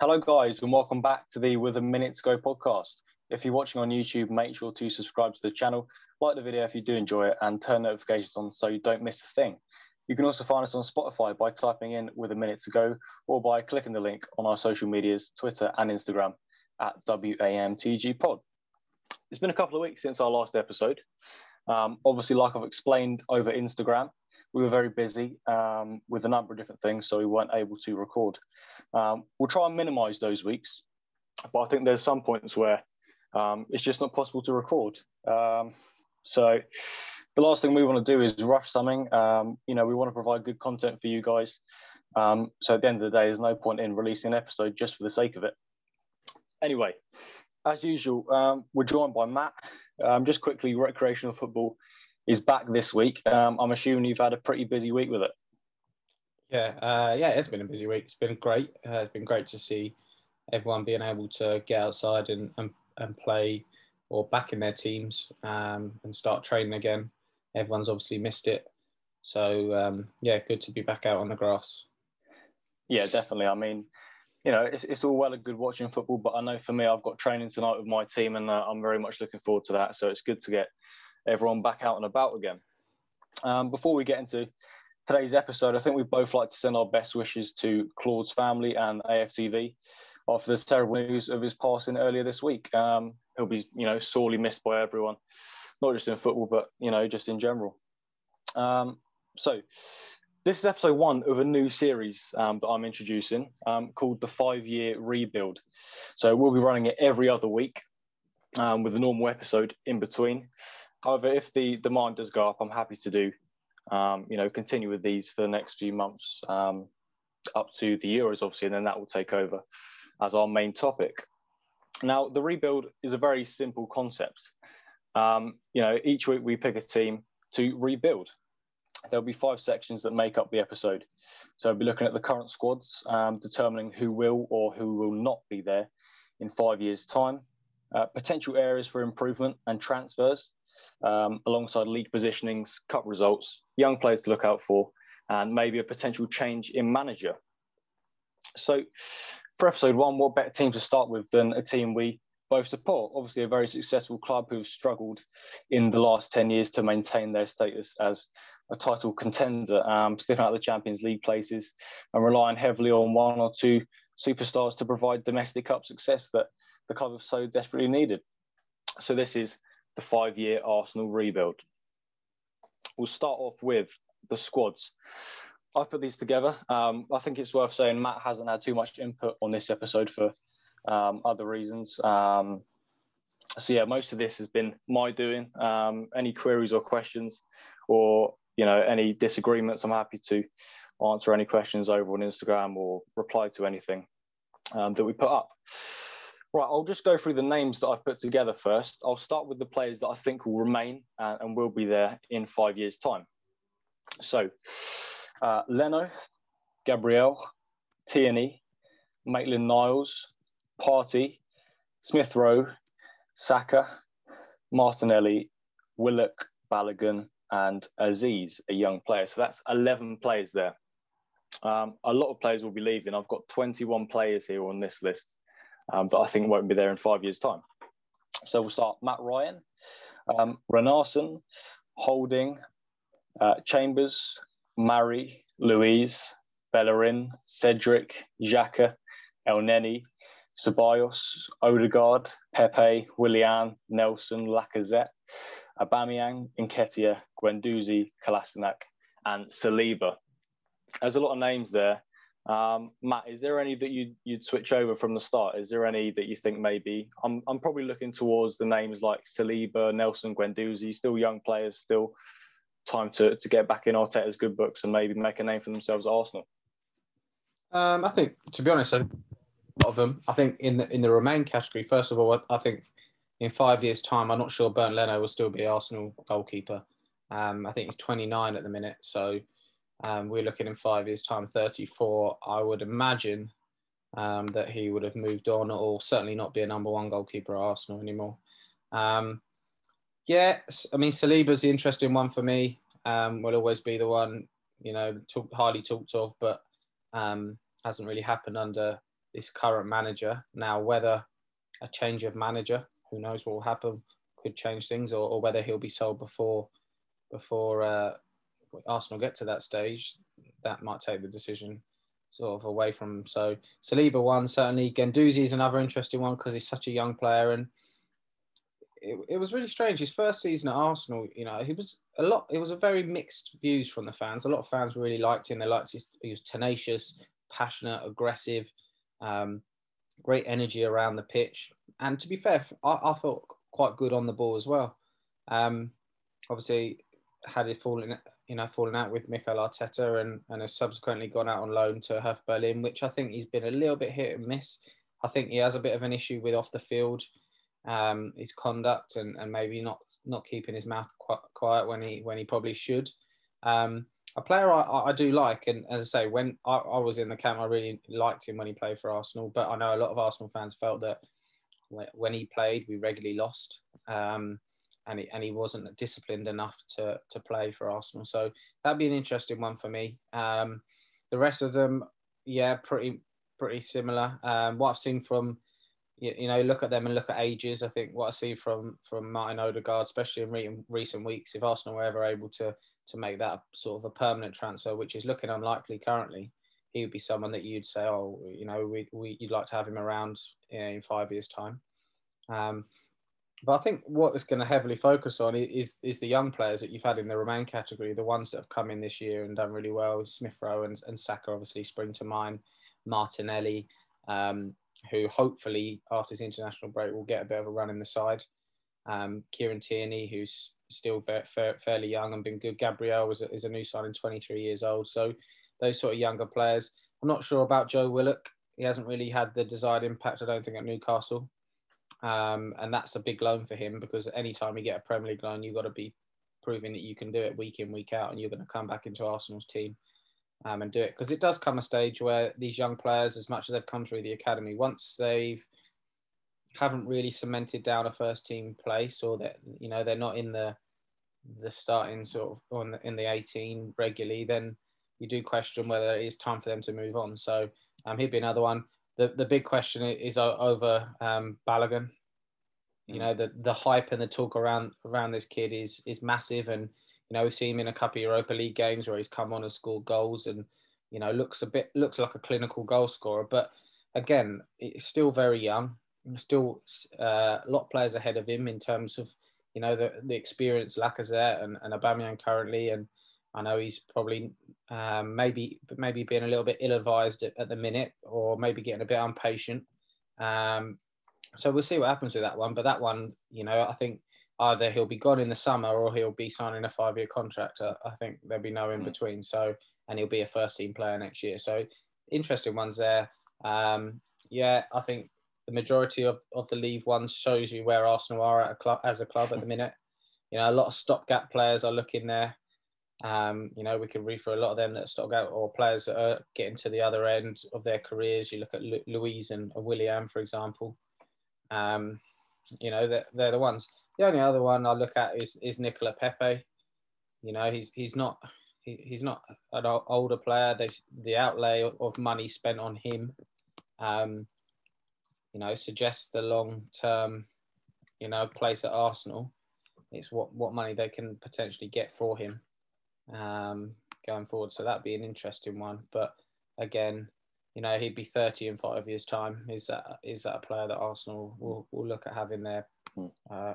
Hello, guys, and welcome back to the With a Minute to Go podcast. If you're watching on YouTube, make sure to subscribe to the channel, like the video if you do enjoy it, and turn notifications on so you don't miss a thing. You can also find us on Spotify by typing in With a Minute to Go or by clicking the link on our social medias, Twitter and Instagram at WAMTG Pod. It's been a couple of weeks since our last episode. Um, obviously, like I've explained over Instagram, we were very busy um, with a number of different things, so we weren't able to record. Um, we'll try and minimize those weeks, but I think there's some points where um, it's just not possible to record. Um, so the last thing we want to do is rush something. Um, you know, we want to provide good content for you guys. Um, so at the end of the day, there's no point in releasing an episode just for the sake of it. Anyway, as usual, we're joined by Matt. just quickly, recreational football is back this week. Um, I'm assuming you've had a pretty busy week with it. Yeah, uh, yeah, it's been a busy week. It's been great. Uh, it's been great to see everyone being able to get outside and, and, and play or back in their teams um, and start training again. Everyone's obviously missed it. So, um, yeah, good to be back out on the grass. Yeah, definitely. I mean, you know, it's, it's all well and good watching football, but I know for me, I've got training tonight with my team and uh, I'm very much looking forward to that. So it's good to get everyone back out and about again. Um, before we get into today's episode, I think we'd both like to send our best wishes to Claude's family and AFTV after the terrible news of his passing earlier this week. Um, he'll be, you know, sorely missed by everyone, not just in football, but you know, just in general. Um, so, this is episode one of a new series um, that I'm introducing um, called the Five Year Rebuild. So, we'll be running it every other week um, with a normal episode in between. However, if the demand does go up, I'm happy to do, um, you know, continue with these for the next few months um, up to the Euros, obviously, and then that will take over as our main topic. Now, the rebuild is a very simple concept. Um, you know, each week we pick a team to rebuild. There'll be five sections that make up the episode. So, I'll be looking at the current squads, um, determining who will or who will not be there in five years' time, uh, potential areas for improvement and transfers, um, alongside league positionings, cup results, young players to look out for, and maybe a potential change in manager. So, for episode one, what better team to start with than a team we both support? Obviously, a very successful club who've struggled in the last 10 years to maintain their status as a title contender, um, sniffing out the Champions League places and relying heavily on one or two superstars to provide domestic cup success that the club have so desperately needed. So, this is the five year Arsenal rebuild. We'll start off with the squads. I put these together. Um, I think it's worth saying Matt hasn't had too much input on this episode for um, other reasons. Um, so yeah, most of this has been my doing. Um, any queries or questions, or you know any disagreements, I'm happy to answer any questions over on Instagram or reply to anything um, that we put up. Right, I'll just go through the names that I've put together first. I'll start with the players that I think will remain uh, and will be there in five years' time. So, uh, Leno, Gabriel, Tierney, Maitland Niles, Partey, Smith Rowe, Saka, Martinelli, Willock, Balogun, and Azeez, a young player. So that's 11 players there. Um, a lot of players will be leaving. I've got 21 players here on this list um, that I think won't be there in five years' time. So we'll start Matt Ryan, um, Runarsson, Holding, uh, Chambers, Mari, Luiz, Bellerin, Cedric, Xhaka, Elneny, Ceballos, Odegaard, Pepe, Willian, Nelson, Lacazette, Aubameyang, Nketiah, Guendouzi, Kolasinac, and Saliba. There's a lot of names there. Um, Matt, is there any that you'd, you'd switch over from the start? Is there any that you think maybe? I'm, I'm probably looking towards the names like Saliba, Nelson, Guendouzi, still young players, still time to, to get back in Arteta's good books and maybe make a name for themselves at Arsenal. Um, I think, to be honest, a lot of them. I think in the in the remain category, first of all, I think in five years' time, I'm not sure Bernd Leno will still be Arsenal goalkeeper. Um, I think he's 29 at the minute, so um, we're looking in five years' time, 34. I would imagine um, that he would have moved on, or certainly not be a number one goalkeeper at Arsenal anymore. Um, yeah, I mean, Saliba's the interesting one for me. Um, will always be the one, you know, talk, highly talked of, but um, hasn't really happened under this current manager. Now, whether a change of manager, who knows what will happen, could change things, or, or whether he'll be sold before before uh, Arsenal get to that stage, that might take the decision sort of away from. So Saliba one certainly. Guendouzi is another interesting one because he's such a young player and it, it was really strange. His first season at Arsenal, you know, he was a lot. It was a very mixed views from the fans. A lot of fans really liked him. They liked his. He was tenacious, passionate, aggressive, um, great energy around the pitch. And to be fair, I, I thought quite good on the ball as well. Um, obviously, had it fallen, you know, fallen out with Mikel Arteta, and and has subsequently gone out on loan to Hertha Berlin, which I think he's been a little bit hit and miss. I think he has a bit of an issue with off the field um, his conduct and, and maybe not not keeping his mouth quiet when he when he probably should. Um, a player I, I do like, and as I say, when I, I, was in the camp, I really liked him when he played for Arsenal. But I know a lot of Arsenal fans felt that when he played, we regularly lost, um, and he, and he wasn't disciplined enough to to play for Arsenal. So that'd be an interesting one for me. Um, the rest of them, yeah, pretty pretty similar. Um, what I've seen from you, you know, look at them and look at ages. I think what I see from from Martin Odegaard, especially in re- recent weeks, if Arsenal were ever able to to make that sort of a permanent transfer, which is looking unlikely currently, he would be someone that you'd say, oh, you know, we, we you'd like to have him around in five years' time. Um, but I think what it's going to heavily focus on is is the young players that you've had in the Remain category, the ones that have come in this year and done really well. Smith Rowe and, and Saka obviously spring to mind. Martinelli, um, who hopefully after his international break will get a bit of a run in the side. Um, Kieran Tierney, who's still fairly young and been good. Gabriel is a, is a new signing, 23 years old. So those sort of younger players. I'm not sure about Joe Willock. He hasn't really had the desired impact, I don't think, at Newcastle. Um, and that's a big loan for him because anytime you get a Premier League loan, you've got to be proving that you can do it week in, week out, and you're going to come back into Arsenal's team um, and do it because it does come a stage where these young players, as much as they've come through the academy, once they've haven't really cemented down a first team place or that you know they're not in the the starting sort of on the, in the 18 regularly, then you do question whether it is time for them to move on. So um, he'd be another one. The the big question is over um, Balogun. You know the the hype and the talk around around this kid is is massive, and you know, we've seen him in a couple of Europa League games where he's come on and scored goals and, you know, looks a bit looks like a clinical goal scorer. But again, it's still very young. Still uh, a lot of players ahead of him in terms of, you know, the the experience Lacazette and, and Aubameyang currently. And I know he's probably um, maybe maybe being a little bit ill-advised at, at, the minute or maybe getting a bit impatient. Um, so we'll see what happens with that one. But that one, you know, I think either he'll be gone in the summer or he'll be signing a five year contract. Uh, I think there'll be no in hmm. between. So, and he'll be a first team player next year. So, interesting ones there. Um, yeah, I think the majority of, of the leave ones shows you where Arsenal are at a club as a club at the minute. You know, a lot of stopgap players are looking there. Um, you know, we can read for a lot of them that stopgap or players that are getting to the other end of their careers. You look at Lu- Luiz and Willian, for example. Um, you know, they're, they're the ones. The only other one I look at is is Nicola Pepe. You know, he's he's not he, he's not an older player. They, the outlay of money spent on him, um, you know, suggests the long term, you know, place at Arsenal. It's what what money they can potentially get for him um, going forward. So that'd be an interesting one. But again, you know, he'd be 30 in five years' time. Is that is that a player that Arsenal will, will look at having there? Hmm. Uh,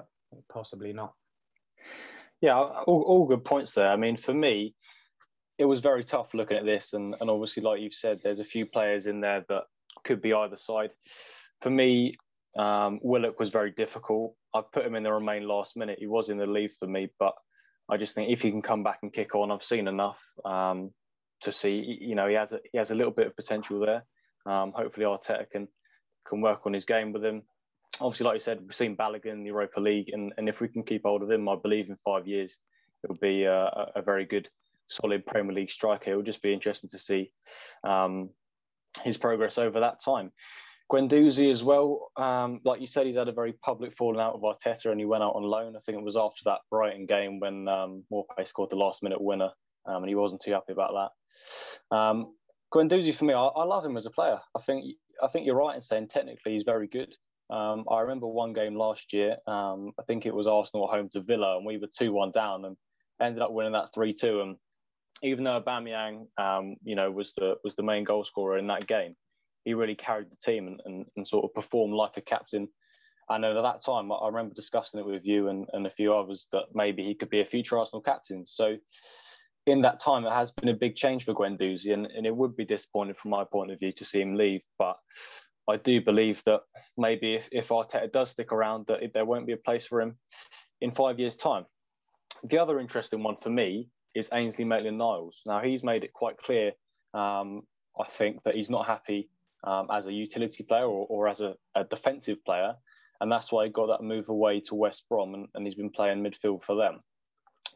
possibly not. Yeah, all, all good points there. I mean, for me, it was very tough looking at this, and, and obviously, like you've said, there's a few players in there that could be either side. For me, um, Willock was very difficult. I've put him in the remain last minute. He was in the lead for me, but I just think if he can come back and kick on, I've seen enough um, to see. You know, he has a, he has a little bit of potential there. Um, hopefully, Arteta can can work on his game with him obviously, like you said, we've seen Balogun in the Europa League, and, and if we can keep hold of him, I believe in five years it'll be a, a very good, solid Premier League striker. It will just be interesting to see um, his progress over that time. Guendouzi as well, um, like you said, he's had a very public falling out with Arteta, and he went out on loan. I think it was after that Brighton game when um, scored the last minute winner, um, and he wasn't too happy about that. Um, Guendouzi for me, I, I, love him as a player. I think I think you're right in saying technically he's very good. Um, I remember one game last year. Um, I think it was Arsenal home to Villa, and we were two one down, and ended up winning that three two. And even though Aubameyang, um, you know, was the was the main goal scorer in that game, he really carried the team and, and, and sort of performed like a captain. And at that time, I remember discussing it with you and, and a few others that maybe he could be a future Arsenal captain. So in that time, it has been a big change for Guendouzi, and, and it would be disappointing from my point of view to see him leave. But I do believe that maybe if, if Arteta does stick around, that there won't be a place for him in five years' time. The other interesting one for me is Ainsley Maitland-Niles. Now he's made it quite clear, um, I think, that he's not happy um, as a utility player or, or as a, a, defensive player, and that's why he got that move away to West Brom, and, and he's been playing midfield for them.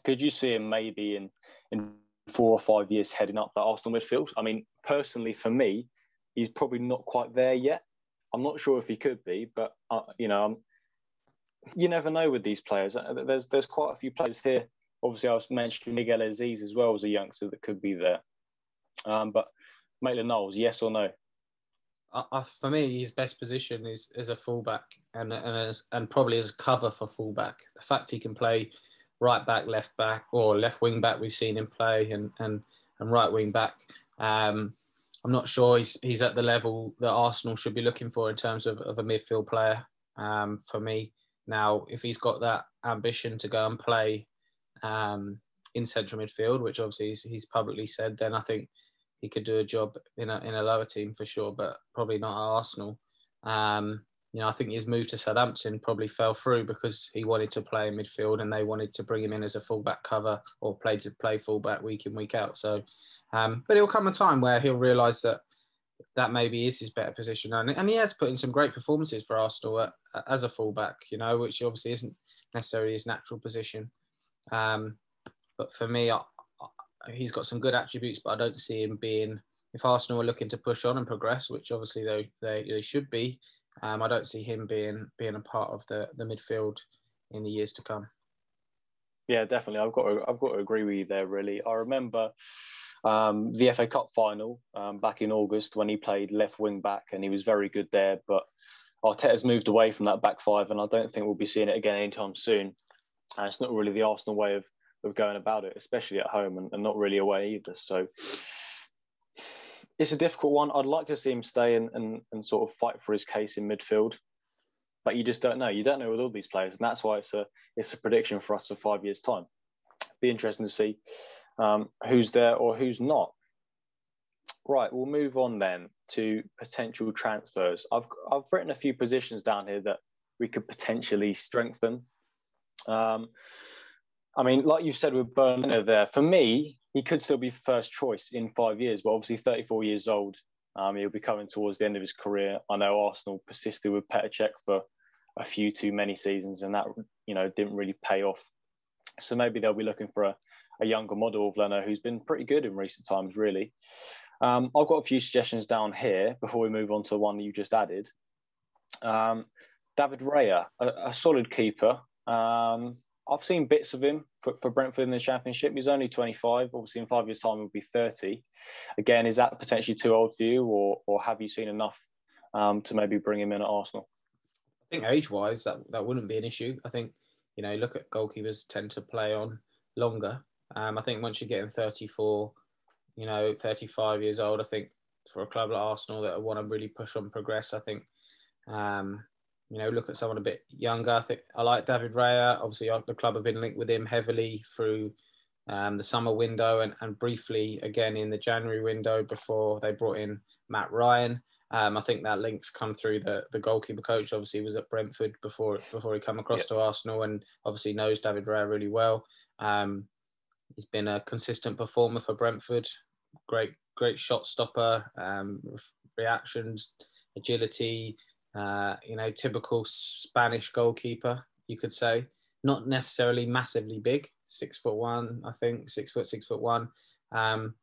Could you see him maybe in in four or five years heading up that Arsenal midfield? I mean, personally, for me, he's probably not quite there yet. I'm not sure if he could be, but uh, you know, I'm, you never know with these players. Uh, there's there's quite a few players here. Obviously, I was mentioning Miguel Azeez as well as a youngster that could be there. Um, but Maitland Niles, yes or no? For me, his best position is as a fullback and and as, and probably as cover for fullback. The fact he can play right back, left back, or left wing back, we've seen him play, and and and right wing back. Um, I'm not sure he's he's at the level that Arsenal should be looking for in terms of, of a midfield player. Um, for me, now if he's got that ambition to go and play um, in central midfield, which obviously he's, he's, publicly said, then I think he could do a job in a in a lower team for sure, but probably not at Arsenal. Um, you know, I think his move to Southampton probably fell through because he wanted to play in midfield and they wanted to bring him in as a fullback cover or play to play fullback week in week out. So, um, but it'll come a time where he'll realise that that maybe is his better position, and, and he has put in some great performances for Arsenal at, as a fullback. You know, which obviously isn't necessarily his natural position. Um, but for me, he's got some good attributes, but I don't see him being. If Arsenal are looking to push on and progress, which obviously they, they, they should be, um, I don't see him being being a part of the the midfield in the years to come. Yeah, definitely. I've got to, I've got to agree with you there. Really, I remember um, the FA Cup final um, back in August when he played left wing back and he was very good there. But Arteta's moved away from that back five, and I don't think we'll be seeing it again anytime soon. And it's not really the Arsenal way of of going about it, especially at home, and, and not really away either. So it's a difficult one. I'd like to see him stay and, and, and sort of fight for his case in midfield, but you just don't know. You don't know with all these players, and that's why it's a it's a prediction for us for five years' time. Be interesting to see um, who's there or who's not. Right, we'll move on then to potential transfers. I've I've written a few positions down here that we could potentially strengthen. Um, I mean, like you said with Bernardo there, for me, he could still be first choice in five years, but obviously 34 years old. Um, he'll be coming towards the end of his career. I know Arsenal persisted with Petr Cech for a few too many seasons, and that you know didn't really pay off. So maybe they'll be looking for a, a younger model of Leno who's been pretty good in recent times, really. Um, I've got a few suggestions down here before we move on to the one that you just added. Um, David Raya, a, a solid keeper. Um, I've seen bits of him for, for Brentford in the Championship. He's only 25. Obviously, in five years' time, he'll be 30. Again, is that potentially too old for you, or, or have you seen enough um, to maybe bring him in at Arsenal? I think age-wise, that, that wouldn't be an issue. I think, you know, look at goalkeepers tend to play on longer. Um, I think once you're getting 34, you know, 35 years old, I think for a club like Arsenal that want to really push on progress, I think um, you know, look at someone a bit younger. I think I like David Raya. Obviously, the club have been linked with him heavily through um, the summer window and, and briefly again in the January window before they brought in Matt Ryan. Um, I think that links come through the the goalkeeper coach. Obviously, was at Brentford before before he come across yep. to Arsenal, and obviously knows David Raya really well. Um, he's been a consistent performer for Brentford. Great great shot stopper, um, reactions, agility, uh, you know, typical Spanish goalkeeper, you could say. Not necessarily massively big, six foot one, I think, six foot, six foot one. Um,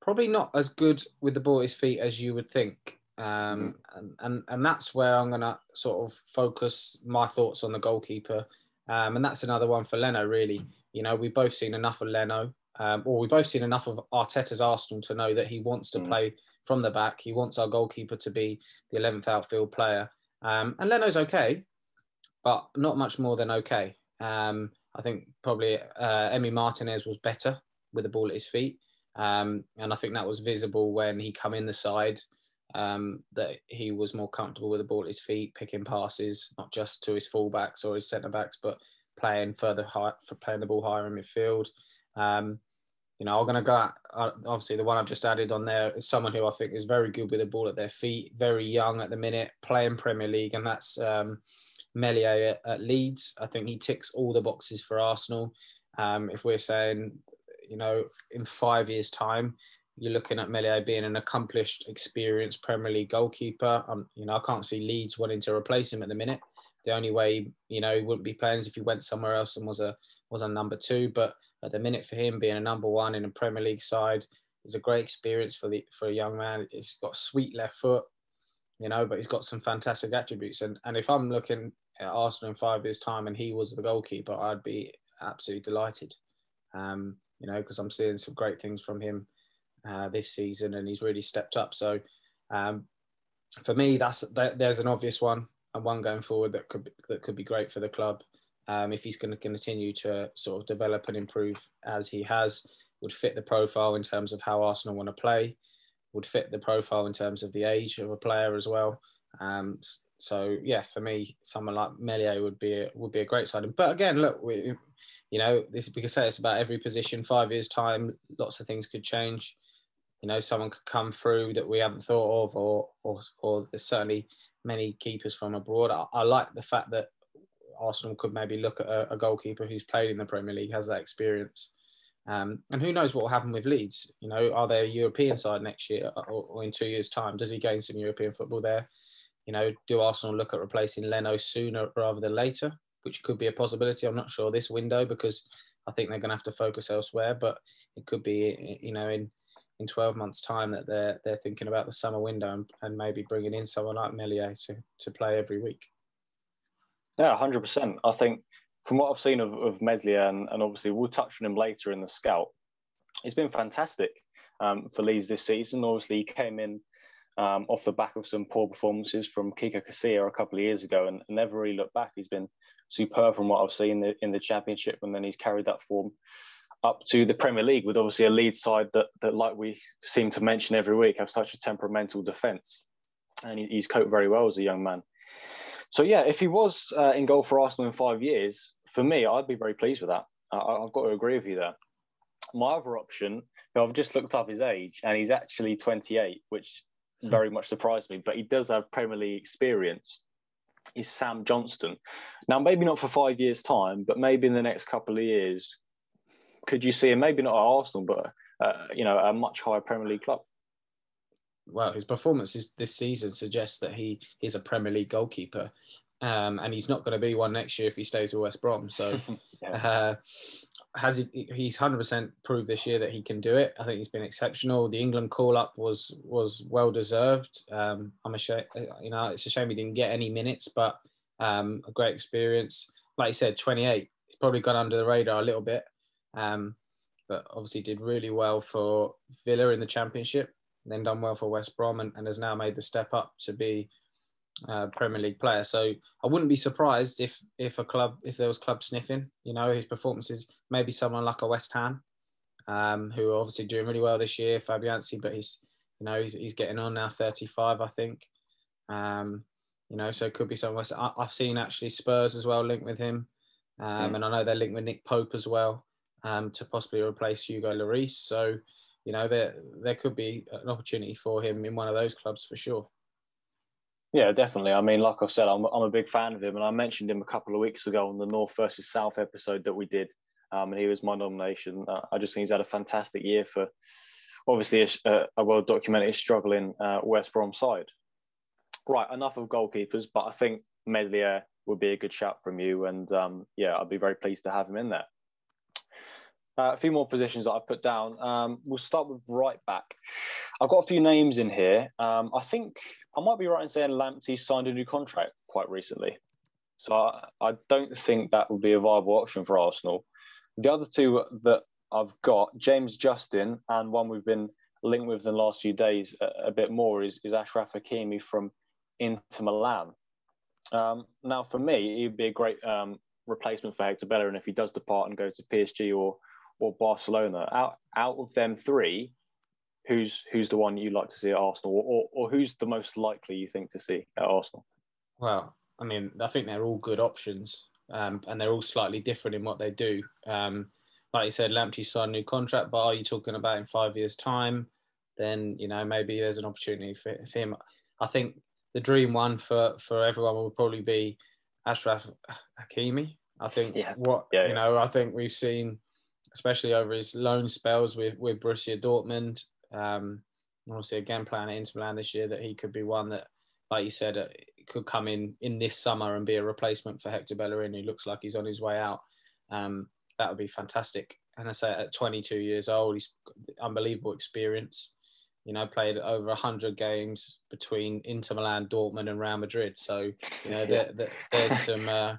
probably not as good with the ball at his feet as you would think. Um, mm-hmm. and, and, and that's where I'm going to sort of focus my thoughts on the goalkeeper. Um, and that's another one for Leno, really. You know, we've both seen enough of Leno. um, or we've both seen enough of Arteta's Arsenal to know that he wants to mm. play from the back. He wants our goalkeeper to be the 11th outfield player. Um, and Leno's okay, but not much more than okay. Um, I think probably uh, Emi Martinez was better with the ball at his feet. Um, and I think that was visible when he come in the side um, that he was more comfortable with the ball at his feet, picking passes, not just to his fullbacks or his centre backs, but playing further high, for playing the ball higher in midfield. Um, you know, I'm going to go. uh, obviously, the one I've just added on there is someone who I think is very good with the ball at their feet, very young at the minute, playing Premier League, and that's um, Meslier at, at, Leeds. I think he ticks all the boxes for Arsenal. Um, if we're saying, you know, in five years' time, you're looking at Meslier being an accomplished, experienced Premier League goalkeeper. Um, you know, I can't see Leeds wanting to replace him at the minute. The only way, you know, he wouldn't be playing is if he went somewhere else and was a was a number two. But at the minute, for him being a number one in a Premier League side is a great experience for the for a young man. He's got sweet left foot, you know, but he's got some fantastic attributes. And and if I'm looking at Arsenal in five years' time and he was the goalkeeper, I'd be absolutely delighted. Um, you know, because I'm seeing some great things from him uh, this season, and he's really stepped up. So um, for me, that's that, there's an obvious one and one going forward that could that could be great for the club um, if he's going to continue to sort of develop and improve as he has. Would fit the profile in terms of how Arsenal want to play. Would fit the profile in terms of the age of a player as well. Um, so yeah, for me, someone like Meslier would be a, would be a great signing. But again, look, we, you know, this we could say it's about every position. Five years time, lots of things could change you know someone could come through that we haven't thought of, or or, or there's certainly many keepers from abroad. I, I like the fact that Arsenal could maybe look at a, a, goalkeeper who's played in the Premier League, has that experience. Um, and who knows what will happen with Leeds? You know, are they a European side next year or, or, in two years' time? Does he gain some European football there? You know, do Arsenal look at replacing Leno sooner rather than later, which could be a possibility? I'm not sure this window because I think they're going to have to focus elsewhere, but it could be, you know, in in 12 months' time that they're they're thinking about the summer window and, and maybe bringing in someone like Meslier to, to play every week. Yeah, 100%. I think from what I've seen of, of Meslier, and, and obviously we'll touch on him later in the scout, he's been fantastic um, for Leeds this season. Obviously, he came in um, off the back of some poor performances from Kiko Casilla a couple of years ago and never really looked back. He's been superb from what I've seen in the, in the championship, and then he's carried that form up to the Premier League with obviously a lead side that, that like we seem to mention every week, have such a temperamental defence. And he's coped very well as a young man. So, yeah, if he was uh, in goal for Arsenal in five years, for me, I'd be very pleased with that. I, have got to agree with you there. My other option, I've just looked up his age, and he's actually 28, which hmm. very much surprised me, but he does have Premier League experience. Is Sam Johnstone? Now, maybe not for five years' time, but maybe in the next couple of years, could you see him maybe not at Arsenal, but uh, you know a much higher Premier League club? Well, his performances this season suggest that he is a Premier League goalkeeper, um, and he's not going to be one next year if he stays with West Brom. So, yeah. uh, has he? He's hundred percent proved this year that he can do it. I think he's been exceptional. The England call up was was well deserved. Um, I'm ashamed, you know, it's a shame he didn't get any minutes, but um, a great experience. Like you said, 28. He's probably gone under the radar a little bit. Um, but obviously did really well for Villa in the Championship, then done well for West Brom, and, and has now made the step up to be a Premier League player. So I wouldn't be surprised if if a club if there was club sniffing. You know, his performances maybe someone like a West Ham, um, who are obviously doing really well this year, Fabianski, but he's you know he's, he's getting on now, 35, I think. Um, you know, so it could be someone. I, I've seen actually Spurs as well linked with him, um, mm. and I know they're linked with Nick Pope as well um, to possibly replace Hugo Lloris. So, you know, there there could be an opportunity for him in one of those clubs for sure. Yeah, definitely. I mean, like I said, I'm, I'm a big fan of him, and I mentioned him a couple of weeks ago on the North versus South episode that we did, um, and he was my nomination. Uh, I just think he's had a fantastic year for, obviously, a, a well documented struggling uh, West Brom side. Right, enough of goalkeepers, but I think Meslier would be a good shout from you, and um, yeah, I'd be very pleased to have him in there. Uh, a few more positions that I've put down. Um, we'll start with right back. I've got a few names in here. Um, I think I might be right in saying Lamptey signed a new contract quite recently. So I, I, don't think that would be a viable option for Arsenal. The other two that I've got James Justin, and one we've been linked with in the last few days a, a bit more is, is Achraf Hakimi from Inter Milan. Um, now, for me, he'd be a great um, replacement for Hector Bellerin if he does depart and go to PSG or or Barcelona. Out out of them three, who's who's the one you like to see at Arsenal, or, or who's the most likely you think to see at Arsenal? Well, I mean, I think they're all good options, um, and they're all slightly different in what they do. Um, like you said, Lamptey signed a new contract, but are you talking about in five years' time? Then you know maybe there's an opportunity for, for him. I think the dream one for for everyone will probably be Achraf Hakimi. I think yeah. what yeah, you know, I think we've seen, especially over his loan spells with with Borussia Dortmund, um, obviously again playing at Inter Milan this year, that he could be one that, like you said, uh, could come in in this summer and be a replacement for Hector Bellerin, who looks like he's on his way out. Um, that would be fantastic. And I say at 22 years old, he's unbelievable experience. You know, played over 100 games between Inter Milan, Dortmund, and Real Madrid. So, you know, there, there, there's some uh,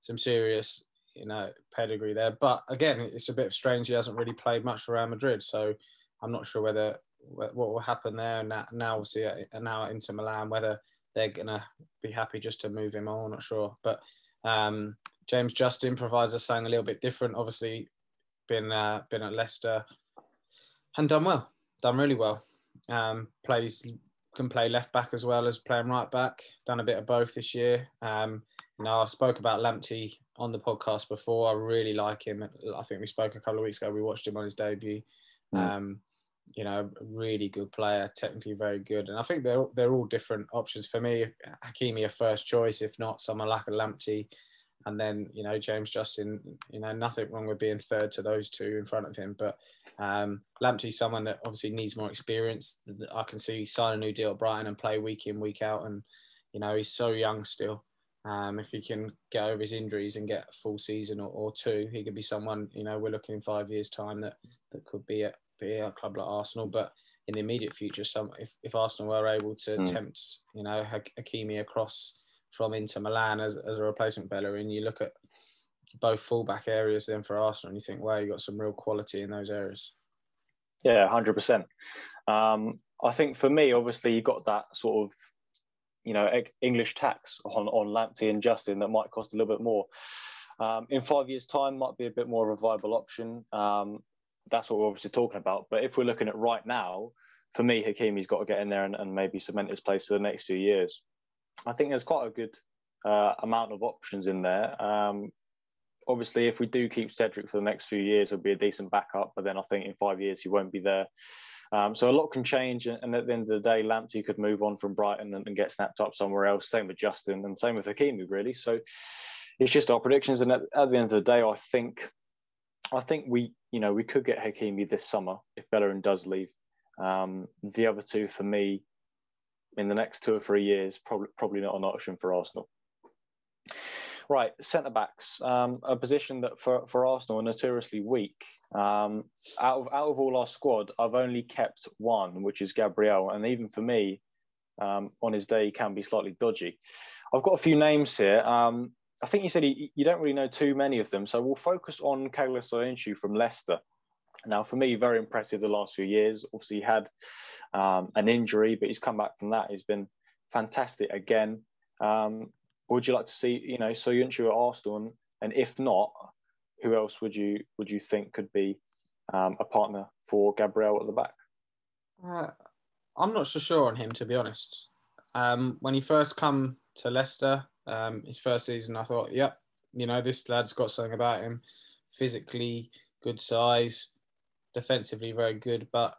some serious, you know, pedigree there. But again, it's a bit strange. He hasn't really played much for Real Madrid. So, I'm not sure whether what will happen there. Now, now obviously, now at Inter Milan, whether they're gonna be happy just to move him on. I'm not sure. But um, James Justin provides us something a little bit different. Obviously, been uh, been at Leicester and done well, done really well. Um, plays can play left back as well as playing right back. Done a bit of both this year. Um, you know, I spoke about Lamptey on the podcast before. I really like him. I think we spoke a couple of weeks ago. We watched him on his debut. Mm. Um, you know, really good player, technically very good, and I think they're they're all different options for me. Hakimi a first choice, if not someone like a Lamptey, and then you know James Justin. You know, nothing wrong with being third to those two in front of him, but um, Lamptey's someone that obviously needs more experience. I can see sign a new deal at Brighton and play week in, week out. And, you know, he's so young still. Um, if he can get over his injuries and get a full season or, or, two, he could be someone, you know, we're looking in five years' time that, that could be at, be a club like Arsenal. But in the immediate future, some if, if Arsenal were able to mm. tempt, you know, Hakimi across from Inter Milan as, as a replacement Bellerin, you look at both fullback areas then for Arsenal, and you think, wow, you got some real quality in those areas. Yeah, hundred um, percent. I think for me, obviously, you got that sort of, you know, English tax on on Lamptey and Justin that might cost a little bit more. Um, in five years' time, might be a bit more of a viable option. Um, that's what we're obviously talking about. But if we're looking at right now, for me, Hakimi's got to get in there and, and maybe cement his place for the next few years. I think there's quite a good uh, amount of options in there. Um, obviously, if we do keep Cedric for the next few years, he'll be a decent backup. But then I think in five years he won't be there. Um, so a lot can change, and at the end of the day, Lamptey could move on from Brighton and, and, get snapped up somewhere else. Same with Justin, and same with Hakimi, really. So it's just our predictions. And at, at, the end of the day, I think, I think we, you know, we could get Hakimi this summer if Bellerin does leave. Um, the other two, for me, in the next two or three years, probably probably not an option for Arsenal. Right, centre backs, um, a position that for, for Arsenal are notoriously weak. Um, out of out of all our squad, I've only kept one, which is Gabriel, and even for me, um, on his day, he can be slightly dodgy. I've got a few names here. Um, I think you said he, you don't really know too many of them, so we'll focus on Caglar Soyuncu from Leicester. Now, for me, very impressive the last few years. Obviously, he had um, an injury, but he's come back from that. He's been fantastic again. Um, would you like to see, you know, Soyuncu at Arsenal? And if not, who else would you would you think could be um, a partner for Gabriel at the back? Uh, I'm not so sure on him, to be honest. Um, when he first come to Leicester, um, his first season, I thought, yep, you know, this lad's got something about him. Physically, good size, defensively, very good. But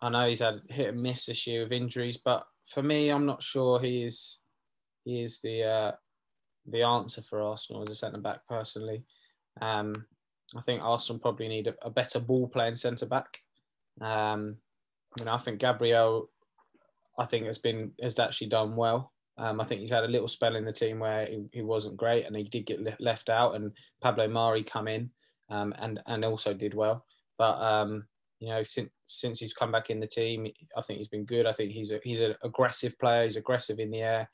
I know he's had hit and miss this year with injuries. But for me, I'm not sure he is he is the uh, the answer for Arsenal as a centre back. Personally, um, I think Arsenal probably need a, a better ball playing centre back. Um, you know, I think Gabriel, I think has been has actually done well. Um, I think he's had a little spell in the team where he, he wasn't great and he did get left out, and Pablo Mari come in um, and and also did well. But um, you know, since since he's come back in the team, I think he's been good. I think he's a he's an aggressive player. He's aggressive in the air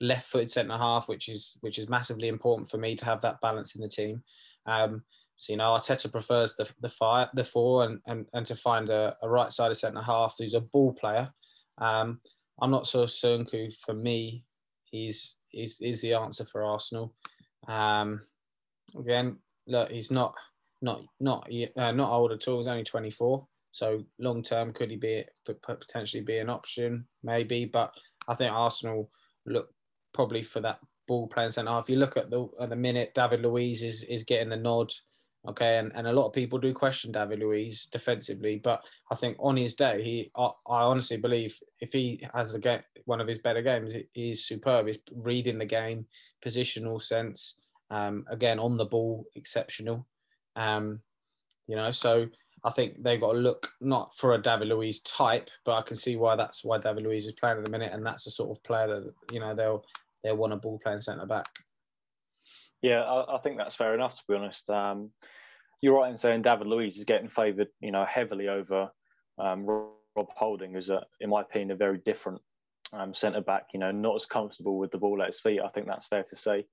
left-footed centre half, which is which is massively important for me to have that balance in the team. Um, So you know, Arteta prefers the the the four and and, and to find a, a right sided centre half who's a ball player. Um, I'm not so Soyuncu for me. He's is is the answer for Arsenal. Um, again, look, he's not not not uh, not old at all. He's only 24. So long term, could he be potentially be an option? Maybe, but I think Arsenal look probably for that ball playing centre half. You look at the at the minute, David Luiz is is getting the nod. Okay, and, and a lot of people do question David Luiz defensively, but I think on his day, he I, I honestly believe if he has a game, one of his better games, he's superb. He's reading the game, positional sense, um, again on the ball, exceptional. Um, you know, so I think they've got to look not for a David Luiz type, but I can see why that's why David Luiz is playing at the minute, and that's the sort of player that you know they'll they'll want a ball playing centre back. Yeah, I, I, think that's fair enough. To be honest, um, you're right in saying David Luiz is getting favoured, you know, heavily over um, Rob Holding, who's, a, in my opinion, a very different um, centre back. You know, not as comfortable with the ball at his feet. I think that's fair to say.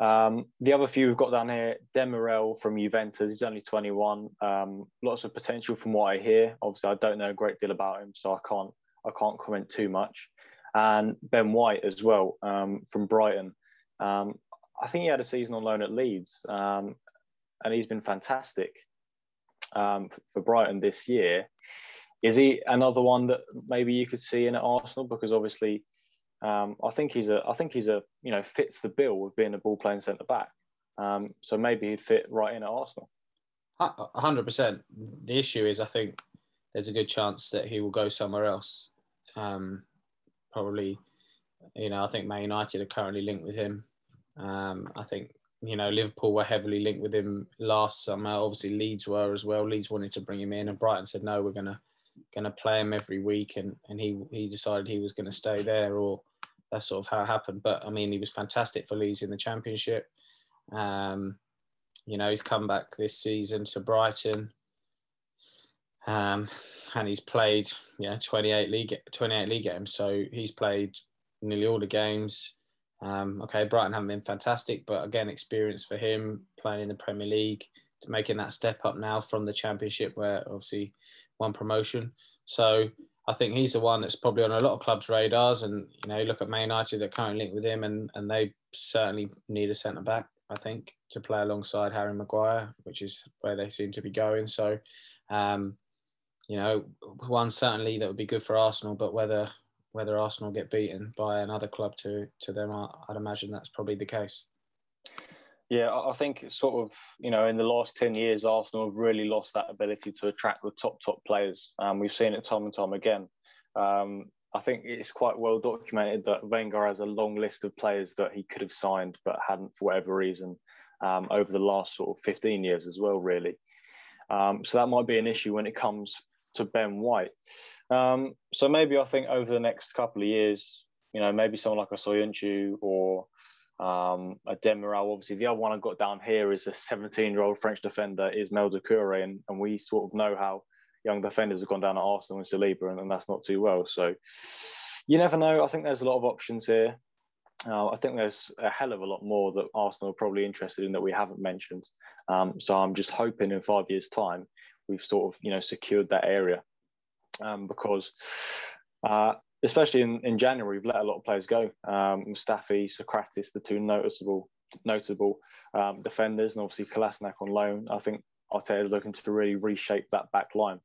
Um, the other few we've got down here, Demiral from Juventus. He's only 21. Um, lots of potential from what I hear. Obviously, I don't know a great deal about him, so I can't I can't comment too much. And Ben White as well um, from Brighton. Um, I think he had a season on loan at Leeds, um, and he's been fantastic um, for Brighton this year. Is he another one that maybe you could see in at Arsenal? Because obviously um, I think he's a I think he's a you know fits the bill of being a ball playing centre back. Um, so maybe he'd fit right in at Arsenal. hundred percent. The issue is I think there's a good chance that he will go somewhere else. Um, probably, you know, I think Man United are currently linked with him. Um, I think you know Liverpool were heavily linked with him last summer. Obviously Leeds were as well. Leeds wanted to bring him in, and Brighton said no, we're gonna going to play him every week, and and he he decided he was going to stay there, or that's sort of how it happened. But I mean, he was fantastic for Leeds in the Championship. Um, you know, he's come back this season to Brighton, um, and he's played know 28 league 28 league games. So he's played nearly all the games. Um, okay, Brighton haven't been fantastic, but again, experience for him playing in the Premier League, to making that step up now from the Championship, where obviously one promotion. So I think he's the one that's probably on a lot of clubs' radars. And you know, look at Man United that currently linked with him, and and they certainly need a centre back. I think to play alongside Harry Maguire, which is where they seem to be going. So, um, you know, one certainly that would be good for Arsenal, but whether whether Arsenal get beaten by another club to to them, I'd imagine that's probably the case. Yeah, I think sort of, you know, in the last 10 years, Arsenal have really lost that ability to attract the top, top players. Um, we've seen it time and time again. Um, I think it's quite well documented that Wenger has a long list of players that he could have signed but hadn't for whatever reason um, over the last sort of 15 years as well, really. Um, so that might be an issue when it comes to Ben White. Um, so maybe I think over the next couple of years, you know, maybe someone like a Soyuncu or um, a Demiral, obviously, the other one I've got down here is a 17 year old French defender, Ismail Doucouré. And, and we sort of know how young defenders have gone down at Arsenal and Saliba, and, and that's not too well. So you never know. I think there's a lot of options here. Uh, I think there's a hell of a lot more that Arsenal are probably interested in that we haven't mentioned. Um, so I'm just hoping in five years' time we've sort of you know secured that area um, because uh, especially in, in January, we've let a lot of players go. Um, Mustafi, Sokratis, the two noticeable notable um, defenders, and obviously Kolasinac on loan. I think Arteta is looking to really reshape that back line.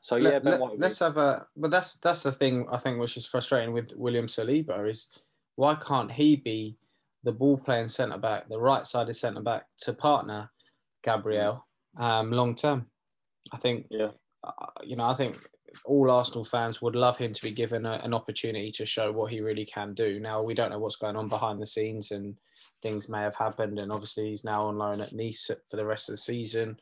So yeah, let, us let, have a. But that's that's the thing I think which is frustrating with William Saliba is why can't he be the ball playing centre back, the right sided centre back to partner Gabriel um, long term? I think. Yeah. Uh, you know, I think all Arsenal fans would love him to be given a, an opportunity to show what he really can do. Now we don't know what's going on behind the scenes, and things may have happened. And obviously, he's now on loan at Nice for the rest of the season.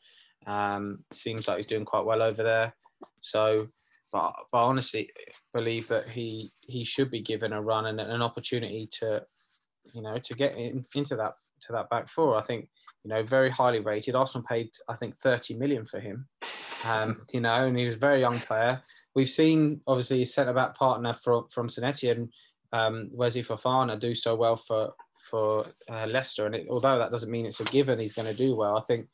Um, seems like he's doing quite well over there. So, but, but I honestly believe that he he should be given a run and an opportunity to, you know, to get in, into that to that back four. I think you know very highly rated. Arsenal paid I think 30 million for him um, you know, and he was a very young player. We've seen obviously his centre back partner from from St Etienne, um, Wesley Fofana, do so well for for uh, Leicester, and it, although that doesn't mean it's a given he's going to do well, I think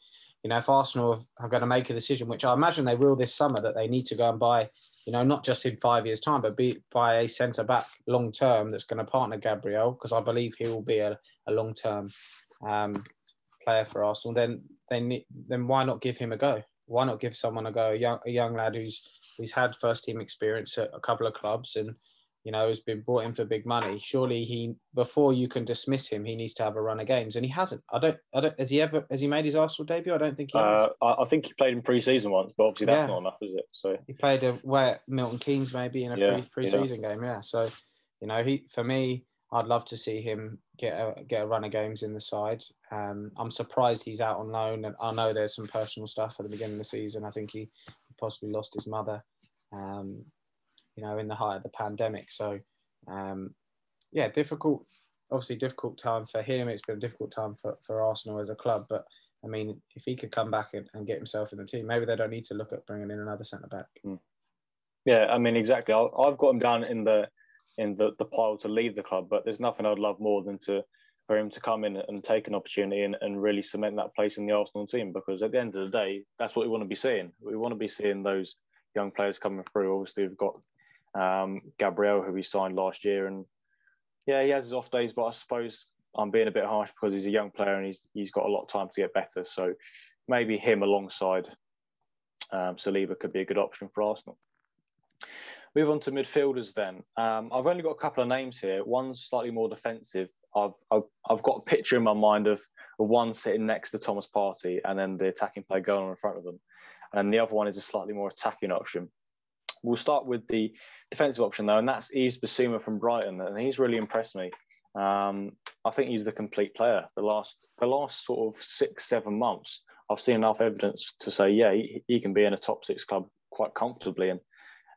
you know, if Arsenal are going to make a decision, which I imagine they will this summer, that they need to go and buy, you know, not just in five years' time, but be buy a centre back long term that's going to partner Gabriel, because I believe he will be a, a long term um, player for Arsenal. Then then then why not give him a go? Why not give someone a go? A young a young lad who's who's had first team experience at a couple of clubs and you know, has been brought in for big money. Surely he, before you can dismiss him, he needs to have a run of games, and he hasn't. I don't. I don't. Has he ever? Has he made his Arsenal debut? I don't think he has. Uh, I think he played in pre-season once, but obviously that's yeah. not enough, is it? So he played a where Milton Keynes maybe in a yeah, pre- season yeah. game. Yeah. So, you know, he for me, I'd love to see him get a get a run of games in the side. Um, I'm surprised he's out on loan, and I know there's some personal stuff at the beginning of the season. I think he possibly lost his mother. Um, you know, in the height of the pandemic. So um, yeah, difficult. Obviously, difficult time for him. It's been a difficult time for, for Arsenal as a club. But I mean, if he could come back and, and get himself in the team, maybe they don't need to look at bringing in another centre back. Mm. Yeah, I mean, exactly. i have got him down in the in the, the pile to leave the club, but there's nothing I'd love more than to for him to come in and take an opportunity and, and really cement that place in the Arsenal team. Because at the end of the day, that's what we want to be seeing. We want to be seeing those young players coming through. Obviously, we've got um, Gabriel, who we signed last year, and yeah, he has his off days, but I suppose I'm being a bit harsh because he's a young player and he's he's got a lot of time to get better. So maybe him alongside um, Saliba could be a good option for Arsenal. Move on to midfielders then. Um, I've only got a couple of names here. One's slightly more defensive. I've, I've, I've got a picture in my mind of, one sitting next to Thomas Partey and then the attacking player going on in front of them. And the other one is a slightly more attacking option. We'll start with the defensive option though, and that's Yves Bissouma from Brighton, and he's really impressed me. Um, I think he's the complete player. The last the last sort of six seven months, I've seen enough evidence to say, yeah, he, he can be in a top six club quite comfortably. And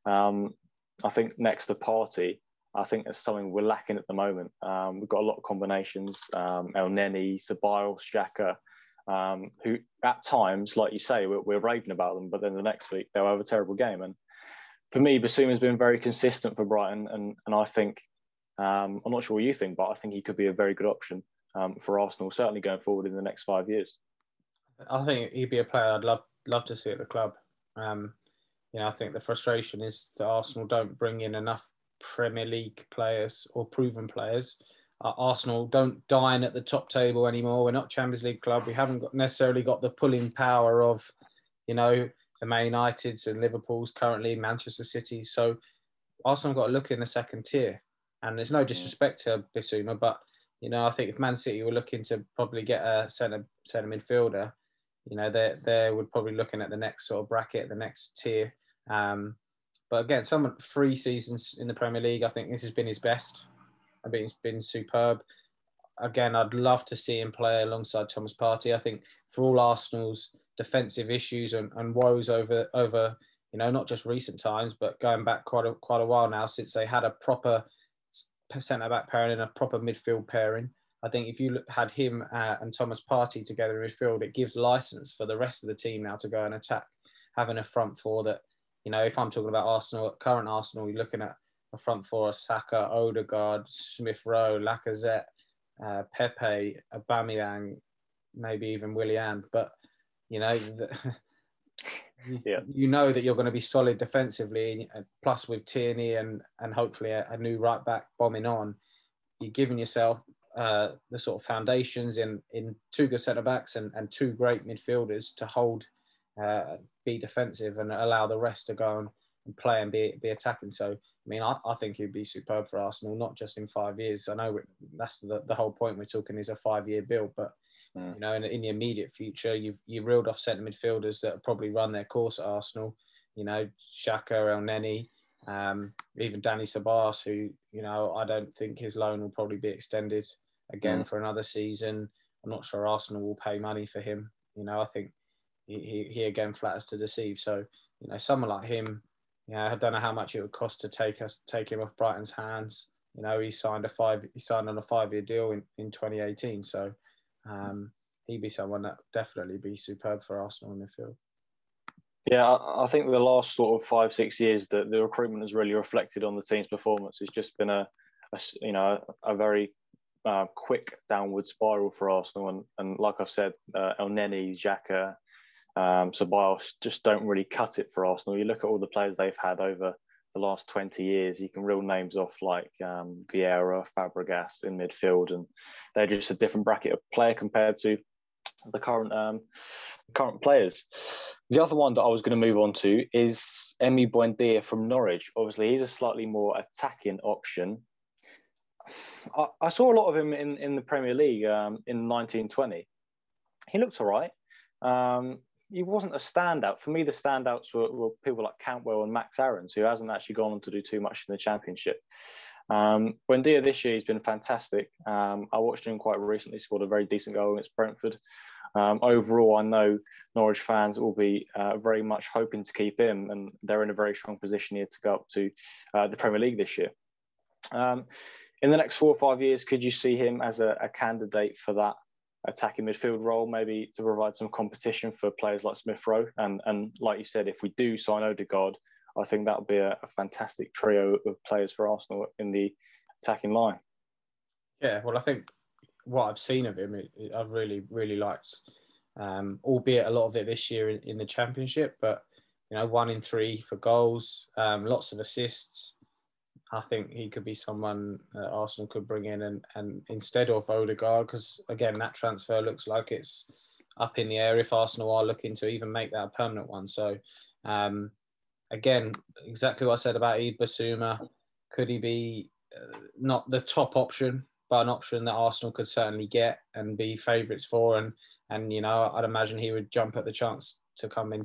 um, I think next to Partey, I think that's something we're lacking at the moment. Um, we've got a lot of combinations: um, Elneny, Ceballos, Xhaka, um, who at times, like you say, we're, we're, raving about them, but then the next week they'll have a terrible game. And for me, Bissouma's been very consistent for Brighton, and and I think um, I'm not sure what you think, but I think he could be a very good option um, for Arsenal, certainly going forward in the next five years. I think he'd be a player I'd love love to see at the club. Um, you know, I think the frustration is that Arsenal don't bring in enough Premier League players or proven players. Uh, Arsenal don't dine at the top table anymore. We're not Champions League club. We haven't got necessarily got the pulling power of, you know, the Man Uniteds and Liverpool's currently Manchester City. So Arsenal got to look in the second tier. And there's no disrespect to Bissouma, but you know, I think if Man City were looking to probably get a centre centre midfielder, you know, they they would probably looking at the next sort of bracket, the next tier. Um, but again, some three seasons in the Premier League, I think this has been his best. I think it's been superb. Again, I'd love to see him play alongside Thomas Partey. I think for all Arsenal's defensive issues and, and woes over over you know not just recent times but going back quite a quite a while now since they had a proper centre back pairing and a proper midfield pairing. I think if you had him uh, and Thomas Partey together in midfield, it gives license for the rest of the team now to go and attack, having a front four that, you know, if I'm talking about Arsenal, current Arsenal, you're looking at a front four of Saka, Odegaard, Smith Rowe, Lacazette, uh, Pepe, Aubameyang, maybe even Willian. But you know, yeah. you know that you're going to be solid defensively. Plus, with Tierney and and hopefully a, a new right back bombing on, you're giving yourself uh, the sort of foundations in in two good centre backs and, and two great midfielders to hold, uh, be defensive and allow the rest to go and, and play and be be attacking. So I mean, I, I think he'd be superb for Arsenal, not just in five years. I know that's the, the whole point we're talking is a five year build, but Mm. You know, in, in the immediate future, you've you reeled off centre midfielders that probably run their course at Arsenal. You know, Xhaka, Elneny, um, even Dani Ceballos, who you know I don't think his loan will probably be extended again mm. for another season. I'm not sure Arsenal will pay money for him. You know, I think he, he, again flatters to deceive. So you know, someone like him, you know, I don't know how much it would cost to take us take him off Brighton's hands. You know, he signed a five he signed on a five year deal in, in 2018. So um, he'd be someone that definitely be superb for Arsenal in the field. Yeah, I think the last sort of five six years that the recruitment has really reflected on the team's performance. It's just been a, a you know a very uh, quick downward spiral for Arsenal, and, and like I've said, uh, Elneny, Xhaka, Um, Ceballos just don't really cut it for Arsenal. You look at all the players they've had over the last 20 years, you can reel names off like um, Vieira, Fabregas in midfield, and they're just a different bracket of player compared to the current um, current players. The other one that I was going to move on to is Emi Buendia from Norwich. Obviously, he's a slightly more attacking option. I, I saw a lot of him in, in the Premier League um, in 1920. He looked all right. Um, he wasn't a standout. For me, the standouts were, were, people like Cantwell and Max Aarons, who hasn't actually gone on to do too much in the Championship. Um, this year, he's been fantastic. Um, I watched him quite recently, scored a very decent goal against Brentford. Um, overall, I know Norwich fans will be uh, very much hoping to keep him, and they're in a very strong position here to go up to uh, the Premier League this year. Um, in the next four or five years, could you see him as a, a candidate for that attacking midfield role, maybe to provide some competition for players like Smith Rowe. And and like you said, if we do sign Odegaard, I think that'll be a, a, fantastic trio of players for Arsenal in the attacking line. Yeah, well, I think what I've seen of him, I've really really liked. Um, albeit a lot of it this year in, in, the championship, but you know, one in three for goals, um, lots of assists. I think he could be someone that Arsenal could bring in and, and instead of Odegaard, because again, that transfer looks like it's up in the air if Arsenal are looking to even make that a permanent one. So, um, again, exactly what I said about Yves Bissouma. Could he be uh, not the top option, but an option that Arsenal could certainly get and be favourites for? And and you know, I'd imagine he would jump at the chance to come in,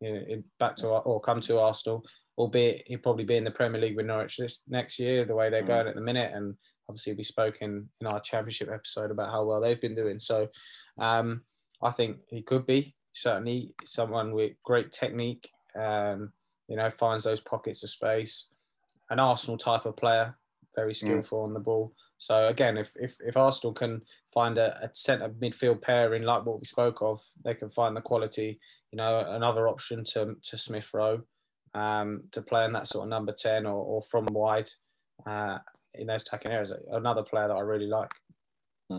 you know, back to or come to Arsenal albeit he'll probably be in the Premier League with Norwich this next year, the way they're mm. going at the minute. And obviously, we spoken in in our championship episode about how well they've been doing. So um, I think he could be certainly someone with great technique, um, you know, finds those pockets of space. An Arsenal type of player, very mm. skillful mm. on the ball. So again, if if, if Arsenal can find a, a centre midfield pairing like what we spoke of, they can find the quality. You know, another option to to Smith Rowe um, to play in that sort of number 10 or, or from wide uh, in those attacking areas. Another player that I really like. Hmm.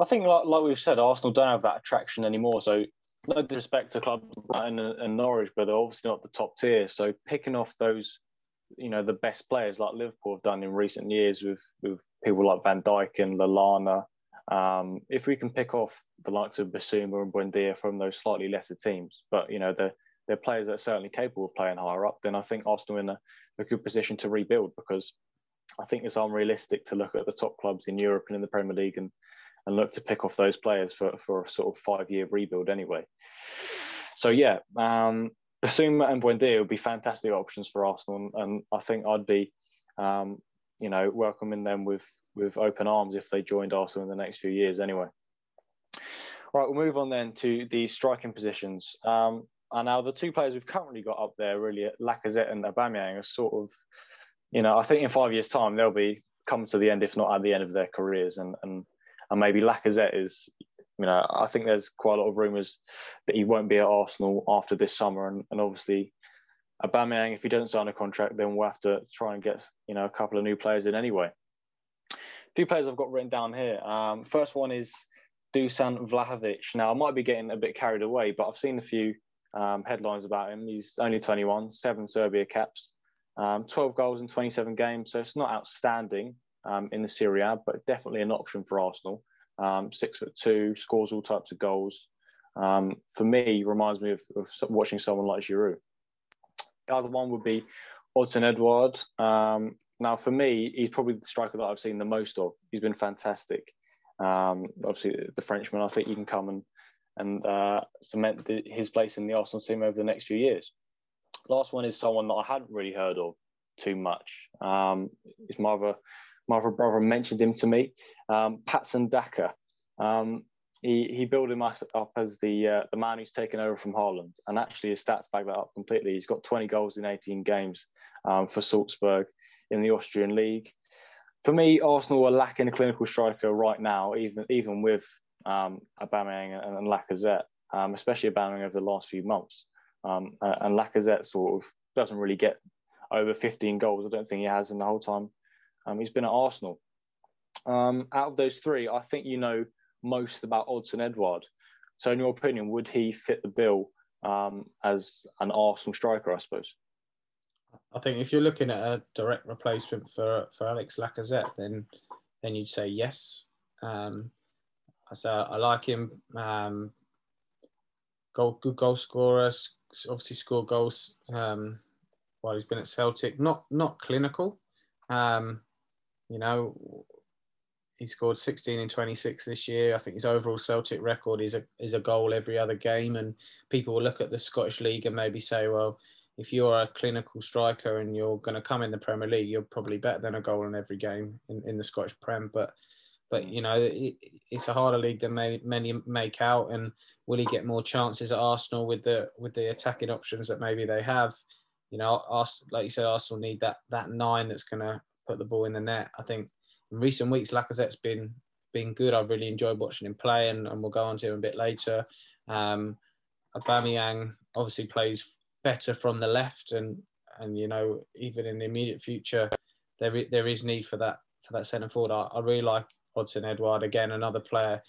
I think, like, like we've said, Arsenal don't have that attraction anymore. So, no disrespect to clubs Brighton and, Norwich, but they're obviously not the top tier. So, picking off those, you know, the best players like Liverpool have done in recent years with with people like Van Dijk and Lallana. Um, if we can pick off the likes of Bissouma and Buendia from those slightly lesser teams, but you know the they're players that are certainly capable of playing higher up, then I think Arsenal are in a, a good position to rebuild because I think it's unrealistic to look at the top clubs in Europe and in the Premier League and, and look to pick off those players for, for a sort of five year rebuild anyway. So, yeah, um, Bissouma and Buendia would be fantastic options for Arsenal. And, and I think I'd be, um, you know, welcoming them with, with open arms if they joined Arsenal in the next few years anyway. Right, we'll move on then to the striking positions. Um, and now the two players we've currently got up there, really, Lacazette and Aubameyang, are sort of, you know, I think in five years' time they'll be come to the end, if not at the end of their careers, and and and maybe Lacazette is, you know, I think there's quite a lot of rumours that he won't be at Arsenal after this summer, and, and obviously. Aubameyang, if he doesn't sign a contract, then we'll have to try and get you know a couple of new players in anyway. Two players I've got written down here. Um, first one is Dusan Vlahovic. Now I might be getting a bit carried away, but I've seen a few um, headlines about him. He's only 21, seven Serbia caps, um, 12 goals in 27 games. So it's not outstanding um, in the Serie A, but definitely an option for Arsenal. Um, six foot two, scores all types of goals. Um, for me, reminds me of, of, watching someone like Giroud. The other one would be Odsonne Edouard. Um, now, for me, he's probably the striker that I've seen the most of. He's been fantastic. obviously, the Frenchman, I think he can come and and uh, cement the, his place in the Arsenal team over the next few years. Last one is someone that I hadn't really heard of too much. Um, his mother, mother brother mentioned him to me, um, Patson Daka. Um, he, he built him up, up as the uh, the man who's taken over from Haaland, and actually his stats back that up completely. He's got 20 goals in 18 games um, for Salzburg in the Austrian league. For me, Arsenal are lacking a clinical striker right now, even even with um, Aubameyang and, and Lacazette, um, especially Aubameyang over the last few months. Um, and Lacazette sort of doesn't really get over 15 goals. I don't think he has in the whole time um, he's been at Arsenal. Um, out of those three, I think you know most about Odsonne Edouard. So, in your opinion, would he fit the bill um, as an Arsenal striker? I suppose. I think if you're looking at a direct replacement for for Alex Lacazette, then then you'd say yes. Um, so I like him. Um, goal, good goal scorer. Obviously scored goals um, while he's been at Celtic. Not not clinical. Um, you know, he scored 16 in 26 this year. I think his overall Celtic record is a is a goal every other game. And people will look at the Scottish League and maybe say, well, if you're a clinical striker and you're going to come in the Premier League, you're probably better than a goal in every game in, in the Scottish Prem. But but you know it, it's a harder league than many, many make out. And will he get more chances at Arsenal with the with the attacking options that maybe they have? You know, like you said, Arsenal need that that nine that's going to put the ball in the net. I think in recent weeks, Lacazette's been been good. I've really enjoyed watching him play, and, and we'll go on to him a bit later. Um, Aubameyang obviously plays better from the left, and and you know even in the immediate future, there there is need for that for that centre forward. I, I really like Odsonne Edouard again, another player.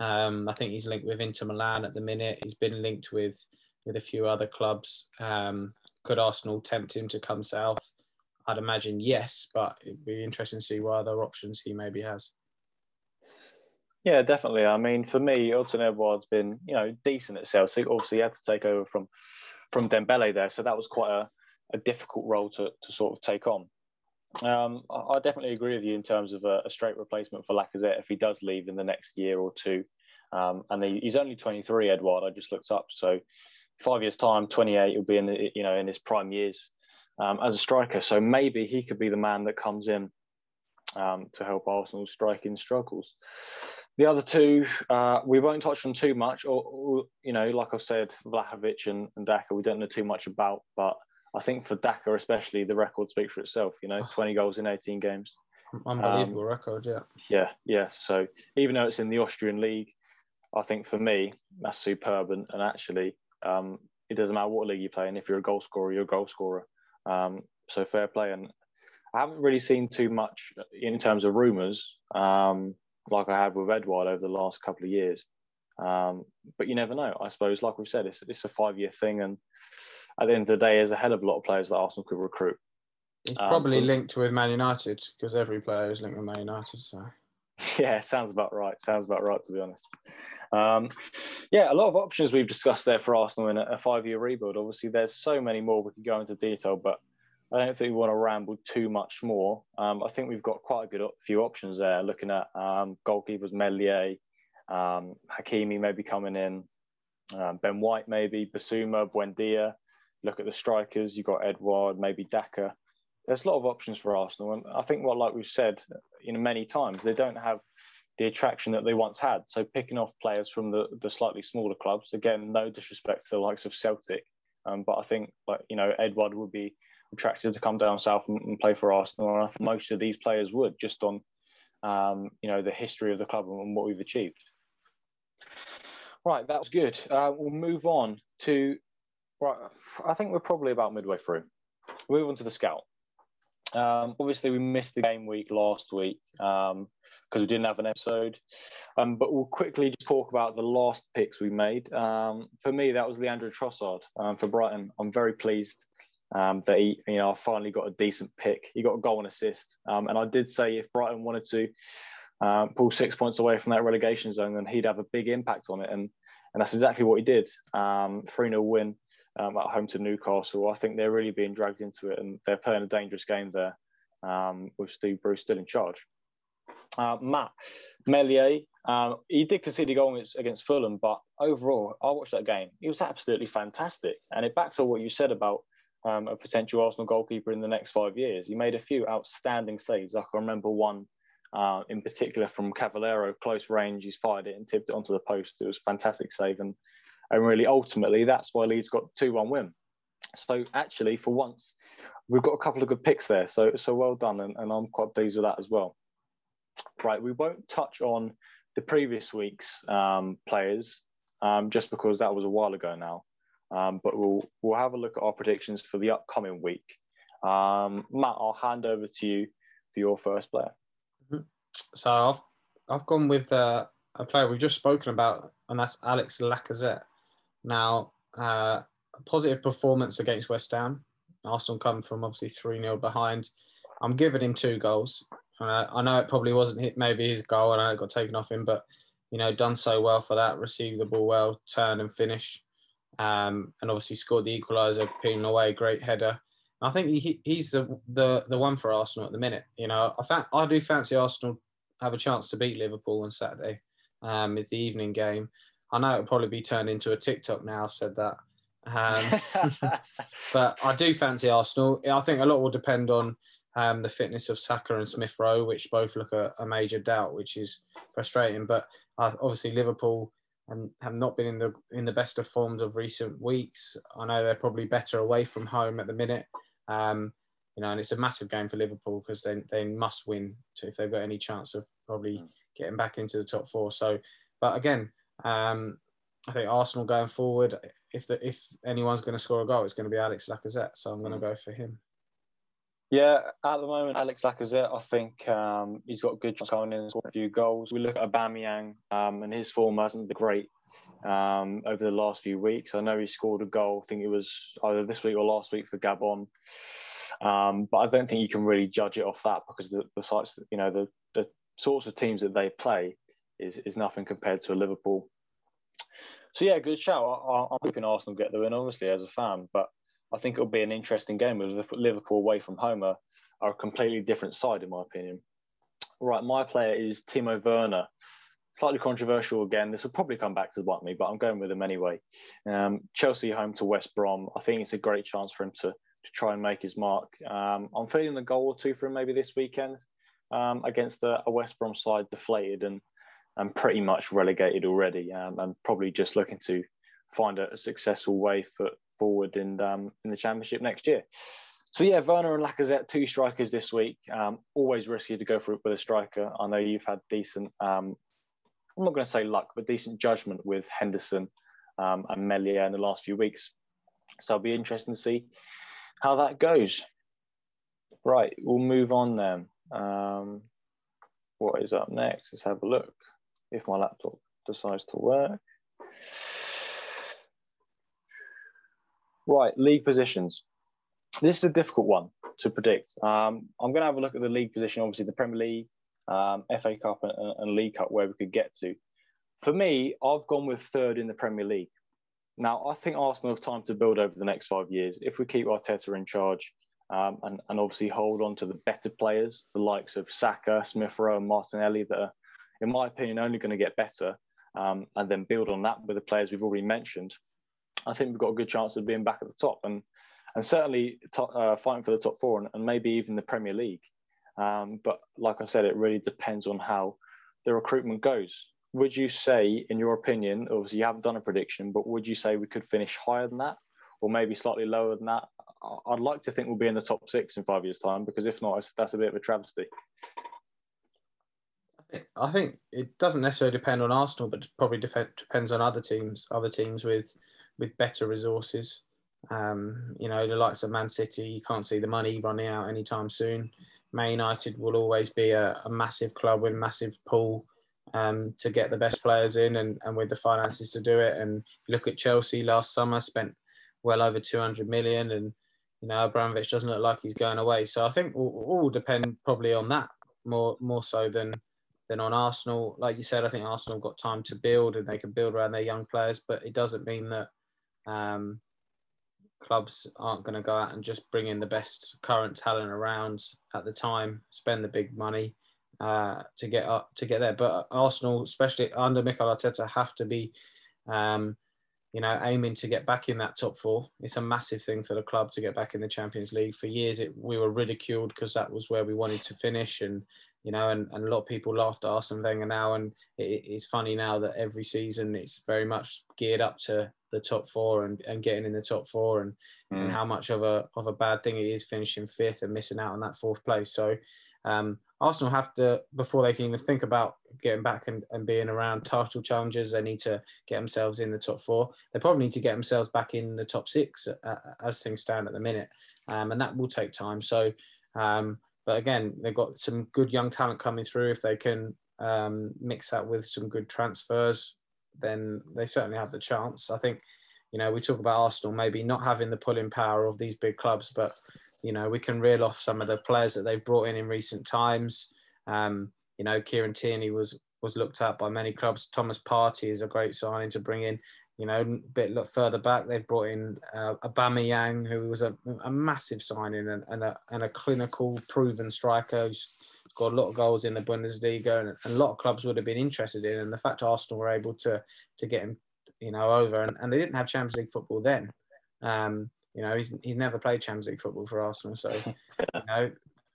Um, I think he's linked with Inter Milan at the minute. He's been linked with with a few other clubs. Um, could Arsenal tempt him to come south? I'd imagine yes, but it'd be interesting to see what other options he maybe has. Yeah, definitely. I mean, for me, Odsonne Edouard's been, you know, decent at Celtic. Obviously, he had to take over from from Dembele there, so that was quite a, a difficult role to, to sort of take on. Um, I, definitely agree with you in terms of a, a, straight replacement for Lacazette if he does leave in the next year or two. Um, and he, he's only 23, Edouard. I just looked up, so five years time, 28, he'll be in the, you know in his prime years um, as a striker. So maybe he could be the man that comes in um, to help Arsenal's striking struggles. The other two, uh, we won't touch on too much, or, or, you know, like I said, Vlahovic and, and Daka, we don't know too much about, but I think for Daka especially, the record speaks for itself. You know, 20 goals in 18 games. Unbelievable um, record, yeah. Yeah, yeah. So even though it's in the Austrian league, I think for me that's superb. And, and actually, um, it doesn't matter what league you play in. If you're a goal scorer, you're a goal scorer. Um, so fair play. And I haven't really seen too much in terms of rumours, um, like I have with Edouard over the last couple of years. Um, but you never know. I suppose, like we've said, it's, it's a five year thing. And at the end of the day, there's a hell of a lot of players that Arsenal could recruit. It's probably um, linked with Man United because every player is linked with Man United. So Yeah, sounds about right. Sounds about right, to be honest. Um, yeah, a lot of options we've discussed there for Arsenal in a, a five-year rebuild. Obviously, there's so many more we could go into detail, but I don't think we want to ramble too much more. Um, I think we've got quite a good few options there. Looking at um, goalkeepers, Meslier, um, Hakimi maybe coming in, um, Ben White maybe, Bissouma, Buendia. Look at the strikers. You've got Edouard, maybe Daka there's a lot of options for Arsenal, and I think what, like we've said, you know, many times they don't have the attraction that they once had. So picking off players from the the slightly smaller clubs, again, no disrespect to the likes of Celtic, um, but I think like you know Edouard would be attracted to come down south and, and play for Arsenal, and I think most of these players would just on um, you know the history of the club and what we've achieved. Right, that was good. Uh, we'll move on to right. I think we're probably about midway through. Move on to the scout. Um, obviously, we missed the game week last week because um, we didn't have an episode. Um, but we'll quickly just talk about the last picks we made. Um, for me, that was Leandro Trossard um, for Brighton. I'm very pleased um, that he, you know, finally got a decent pick. He got a goal and assist. and I did say if Brighton wanted to pull six points away from that relegation zone, then he'd have a big impact on it. And and that's exactly what he did. Um, 3 0 win um, at home to Newcastle. I think they're really being dragged into it and they're playing a dangerous game there um, with Steve Bruce still in charge. Uh, Matt Meslier, um, he did concede a goal against Fulham, but overall, I watched that game. He was absolutely fantastic. And it backs up what you said about um, a potential Arsenal goalkeeper in the next five years. He made a few outstanding saves. I can remember one uh, in particular from Cavaleiro, close range. He's fired it and tipped it onto the post. It was a fantastic save. And, and really, ultimately, that's why Leeds got 2 1 win. So, actually, for once, we've got a couple of good picks there. So, so well done. And, and I'm quite pleased with that as well. Right. We won't touch on the previous week's um, players um, just because that was a while ago now. Um, but we'll, we'll have a look at our predictions for the upcoming week. Um, Matt, I'll hand over to you for your first player so I've I've gone with uh, a player we've just spoken about, and that's Alex Lacazette. Now, uh, a positive performance against West Ham. Arsenal come from obviously 3 0 behind. I'm giving him two goals. Uh, I know it probably wasn't hit, maybe his goal, and I it got taken off him, but you know, done so well for that, received the ball well, turn and finish, um, and obviously scored the equaliser, peeling away, great header. I think he, he's the, the the one for Arsenal at the minute. You know, I fa- I do fancy Arsenal have a chance to beat Liverpool on Saturday. Um, it's the evening game. I know it'll probably be turned into a TikTok now. I've said that, um, but I do fancy Arsenal. I think a lot will depend on um, the fitness of Saka and Smith Rowe, which both look a, a, major doubt, which is frustrating. But uh, obviously Liverpool and have not been in the in the best of forms of recent weeks. I know they're probably better away from home at the minute. Um, you know, and it's a massive game for Liverpool because they, they must win to, if they've got any chance of probably mm. getting back into the top four. So, but again, um, I think Arsenal going forward, if the, if anyone's going to score a goal, it's going to be Alex Lacazette. So I'm going to mm. go for him. Yeah, at the moment, Alex Lacazette, I think um, he's got a good chance going in and score a few goals. We look at Aubameyang, um, and his form hasn't been great um, over the last few weeks. I know he scored a goal. I think it was either this week or last week for Gabon. Um, but I don't think you can really judge it off that because the, the sites, you know, the, the sorts of teams that they play is, is nothing compared to a Liverpool. So yeah, good shout. I, am hoping Arsenal get the win, obviously, as a fan. But I think it'll be an interesting game Liverpool away from home are, are a completely different side, in my opinion. Right, my player is Timo Werner. Slightly controversial again. This will probably come back to bite me, but I'm going with him anyway. Um, Chelsea home to West Brom. I think it's a great chance for him to to try and make his mark. Um, I'm feeling a goal or two for him maybe this weekend um, against a, a, West Brom side deflated and and pretty much relegated already, um, and probably just looking to find a, a successful way for, forward in um, in the Championship next year. So yeah, Werner and Lacazette, two strikers this week. Um, always risky to go for it with a striker. I know you've had decent. Um, I'm not going to say luck, but decent judgment with Henderson and Meslier in the last few weeks. So I'll be interested to see how that goes. Right, we'll move on then. Um, what is up next? Let's have a look. If my laptop decides to work. Right, league positions. This is a difficult one to predict. Um, I'm going to have a look at the league position, obviously the Premier League, um, FA Cup, and, and League Cup, where we could get to. For me, I've gone with third in the Premier League. Now, I think Arsenal have time to build over the next five years. If we keep Arteta in charge um, and, and obviously hold on to the better players, the likes of Saka, Smith Rowe, and Martinelli, that are, in my opinion, only going to get better, um, and then build on that with the players we've already mentioned, I think we've got a good chance of being back at the top and and certainly uh, fighting for the top four and, and, maybe even the Premier League. Um, but like I said, it really depends on how the recruitment goes would you say, in your opinion, obviously you haven't done a prediction, but would you say we could finish higher than that, or maybe slightly lower than that? I'd like to think we'll be in the top six in five years' time, because if not, that's a bit of a travesty. I think it doesn't necessarily depend on Arsenal, but probably depends on other teams, other teams with with better resources. Um, you know, the likes of Man City, you can't see the money running out anytime soon. Man United will always be a, a massive club with massive pool um, to get the best players in and, and with the finances to do it. And look at Chelsea last summer, spent well over 200 million, and you know Abramovich doesn't look like he's going away. So I think all, all depend probably on that more more so than than on Arsenal. Like you said, I think Arsenal got time to build and they can build around their young players, but it doesn't mean that um, clubs aren't going to go out and just bring in the best current talent around at the time, spend the big money uh, to get up to get there. But Arsenal, especially under Mikel Arteta, have to be, um, you know, aiming to get back in that top four. It's a massive thing for the club to get back in the Champions League. For years, it, we were ridiculed because that was where we wanted to finish, and you know, and, and a lot of people laughed at Arsene Wenger now, and it, it's funny now that every season it's very much geared up to the top four and, and getting in the top four, and, mm. and how much of a of a bad thing it is finishing fifth and missing out on that fourth place. So. Um, Arsenal have to, before they can even think about getting back and, and being around title challenges, they need to get themselves in the top four. They probably need to get themselves back in the top six uh, as things stand at the minute. Um, and that will take time. So, um, but again, they've got some good young talent coming through. If they can um, mix that with some good transfers, then they certainly have the chance. I think, you know, we talk about Arsenal maybe not having the pulling power of these big clubs, but you know, we can reel off some of the players that they've brought in in recent times. Um, you know, Kieran Tierney was was looked at by many clubs. Thomas Partey is a great signing to bring in. You know, a bit look further back, they've brought in uh, Aubameyang, who was a, a massive signing and, and, a, and a clinical, proven striker who's got a lot of goals in the Bundesliga, and, and a lot of clubs would have been interested in. And the fact Arsenal were able to to get him, you know, over, and, and they didn't have Champions League football then. Um, you know, he's he's never played Champions League football for Arsenal, so you know,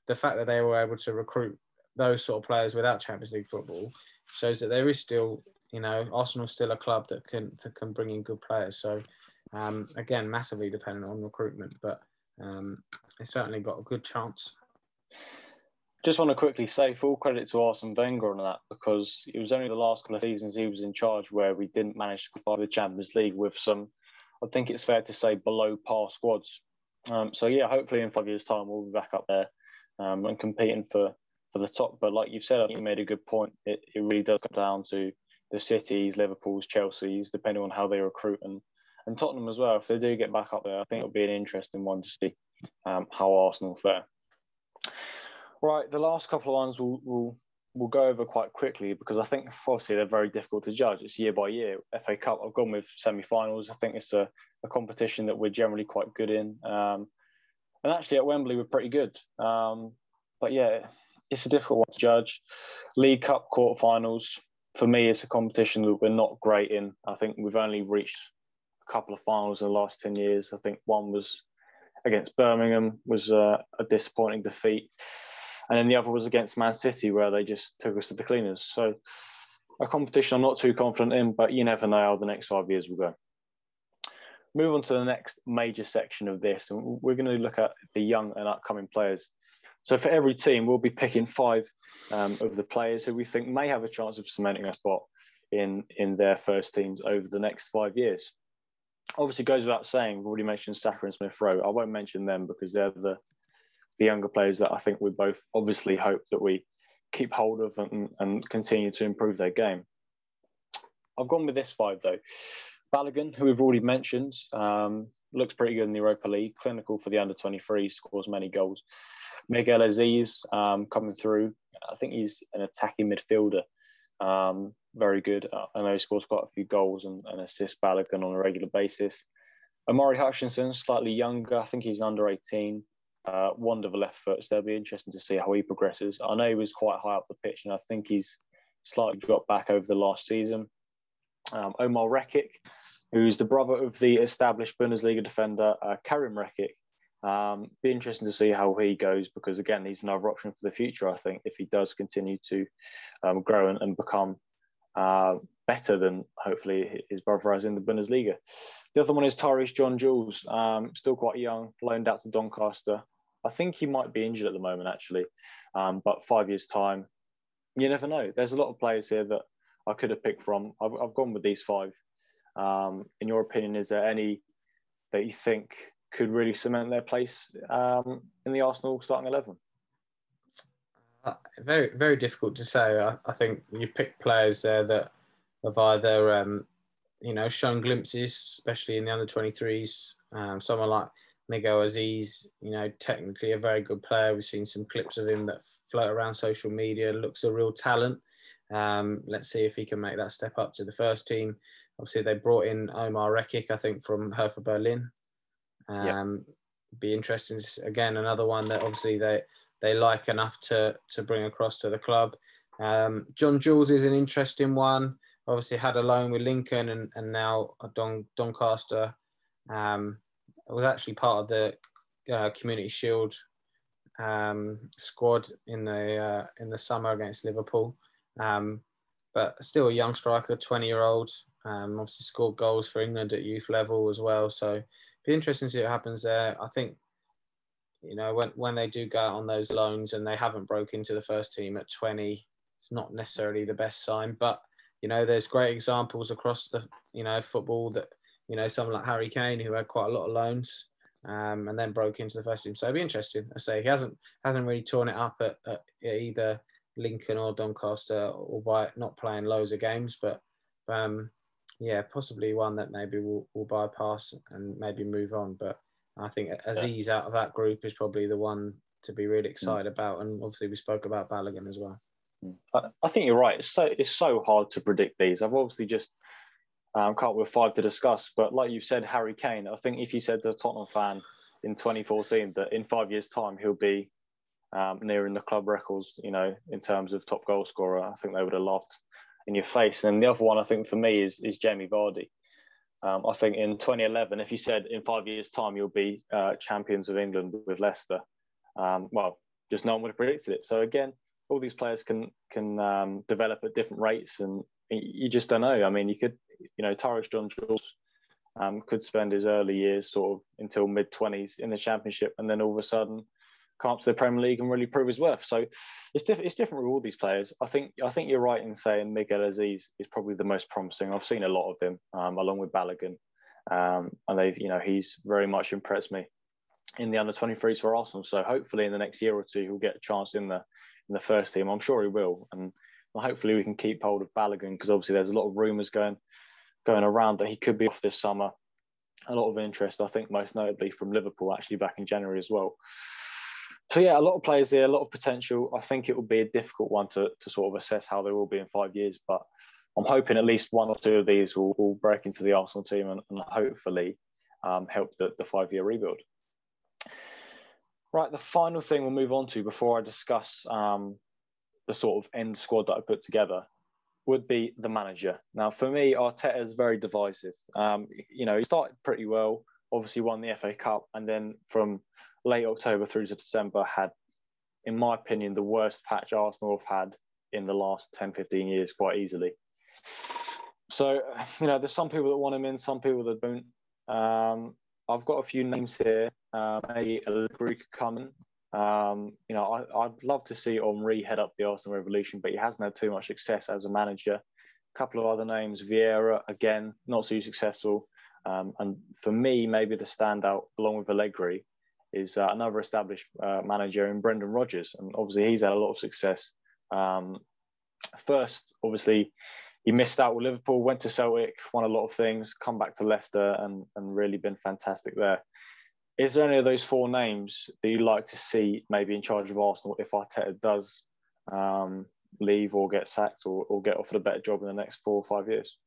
the fact that they were able to recruit those sort of players without Champions League football shows that there is still, you know, Arsenal still a club that can that can bring in good players. So um, again, massively dependent on recruitment, but um, they certainly got a good chance. Just want to quickly say full credit to Arsene Wenger on that because it was only the last couple of seasons he was in charge where we didn't manage to qualify the Champions League with some, I think it's fair to say, below par squads. Um, so yeah, hopefully in five years' time we'll be back up there um, and competing for for the top. But like you've said, I think you made a good point. It, it really does come down to the cities, Liverpool's, Chelsea's, depending on how they recruit and and Tottenham as well. If they do get back up there, I think it'll be an interesting one to see um, how Arsenal fare. Right, the last couple of ones we'll, we'll we'll go over quite quickly because I think obviously they're very difficult to judge. It's year by year. FA Cup, I've gone with semi-finals. I think it's a, a competition that we're generally quite good in. Um, and actually at Wembley we're pretty good. Um, but yeah, it's a difficult one to judge. League Cup quarterfinals for me it's a competition that we're not great in. I think we've only reached a couple of finals in the last ten years. I think one was against Birmingham was uh, a disappointing defeat, and then the other was against Man City where they just took us to the cleaners. So a competition I'm not too confident in, but you never know how the next five years will go. Move on to the next major section of this, and we're going to look at the young and upcoming players. So for every team, we'll be picking five um, of the players who we think may have a chance of cementing a spot in in their first teams over the next five years. Obviously, goes without saying. We've already mentioned Saka and Smith Rowe. I won't mention them because they're the the younger players that I think we both obviously hope that we keep hold of and, and continue to improve their game. I've gone with this five though. Balogun, who we've already mentioned, um, looks pretty good in the Europa League. Clinical for the under 23, scores many goals. Miguel Azeez um, coming through. I think he's an attacking midfielder. Um, very good. I know he scores quite a few goals and, and assists Balogun on a regular basis. Omari Hutchinson, slightly younger. I think he's under 18. Uh, wonderful left foot. So it'll be interesting to see how he progresses. I know he was quite high up the pitch, and I think he's slightly dropped back over the last season. Um, Omar Rekik, who's the brother of the established Bundesliga defender uh, Karim Rekik. Um, be interesting to see how he goes because again, he's another option for the future. I think if he does continue to um, grow and, and become uh, better than hopefully his brother has in the Bundesliga. The other one is Tyreece John Jules, um, still quite young, loaned out to Doncaster. I think he might be injured at the moment actually, um, but five years time, you never know. There's a lot of players here that I could have picked from. I've, I've gone with these five. Um, in your opinion, is there any that you think could really cement their place um, in the Arsenal starting 11? Uh, very, very difficult to say. I, I, think you've picked players there that have either, um, you know, shown glimpses, especially in the under 23s. Um, someone like Miguel Azeez, you know, technically a very good player. We've seen some clips of him that float around social media, looks a real talent. Um, let's see if he can make that step up to the first team. Obviously, they brought in Omar Rekik, I think, from Hertha Berlin. Um, yep. Be interesting. Again, another one that obviously they they like enough to to bring across to the club. Um, John Jules is an interesting one. Obviously, had a loan with Lincoln and, and now Don Doncaster. Um, was actually part of the uh, Community Shield um, squad in the uh, in the summer against Liverpool. Um, but still a young striker, 20 year old. Um, obviously scored goals for England at youth level as well. So be interesting to see what happens there. I think, you know, when, when they do go out on those loans and they haven't broke into the first team at 20, it's not necessarily the best sign. But, you know, there's great examples across the, you know, football that, you know, someone like Harry Kane who had quite a lot of loans um, and then broke into the first team. So it'd be interesting. I say he hasn't hasn't really torn it up at, at either Lincoln or Doncaster, or by not playing loads of games. But um, yeah, possibly one that maybe will will bypass and maybe move on. But I think Azeez yeah. out of that group is probably the one to be really mm. excited mm. about. And obviously, we spoke about Balogun as well. I, think you're right. It's so it's so hard to predict these. I've obviously just um, can't with five to discuss, but like you said, Harry Kane. I think if you said to a Tottenham fan in 2014 that in five years' time he'll be um, nearing the club records, you know, in terms of top goal scorer, I think they would have laughed in your face. And the other one I think for me is is Jamie Vardy. Um, I think in 2011, if you said in five years' time you'll be uh, champions of England with Leicester, um, well, just no one would have predicted it. So again, all these players can can um, develop at different rates, and you just don't know. I mean, you could, you know, Tyreece John-Jules um, could spend his early years sort of until mid 20s in the Championship, and then all of a sudden come up to the Premier League and really prove his worth. So it's different. It's different with all these players. I think I think you're right in saying Miguel Azeez is probably the most promising. I've seen a lot of him um, along with Balogun, um, and they've you know he's very much impressed me in the under 23s for Arsenal. So hopefully in the next year or two he'll get a chance in the in the first team. I'm sure he will, and hopefully we can keep hold of Balogun because obviously there's a lot of rumours going going around that he could be off this summer. A lot of interest, I think, most notably from Liverpool actually back in January as well so yeah, a lot of players here, a lot of potential. I think it will be a difficult one to, to sort of assess how they will be in five years, but I'm hoping at least one or two of these will, will break into the Arsenal team and, and hopefully um, help the, the five year rebuild. Right, the final thing we'll move on to before I discuss um, the sort of end squad that I put together would be the manager. Now, for me, Arteta is very divisive. Um, you know, he started pretty well, obviously won the FA Cup, and then from late October through to December had, in my opinion, the worst patch Arsenal have had in the last 10, 15 years quite easily. So, you know, there's some people that want him in, some people that don't. Um, I've got a few names here. Uh, maybe Allegri could come in. Um, you know, I, would love to see Henry head up the Arsenal Revolution, but he hasn't had too much success as a manager. A couple of other names, Vieira, again, not so successful. Um, and for me, maybe the standout, along with Allegri, is uh, another established uh, manager in Brendan Rodgers, and obviously he's had a lot of success. Um, first, obviously, he missed out with Liverpool, went to Celtic, won a lot of things, come back to Leicester, and and really been fantastic there. Is there any of those four names that you'd like to see maybe in charge of Arsenal if Arteta does um, leave or get sacked or, or get offered a better job in the next four or five years?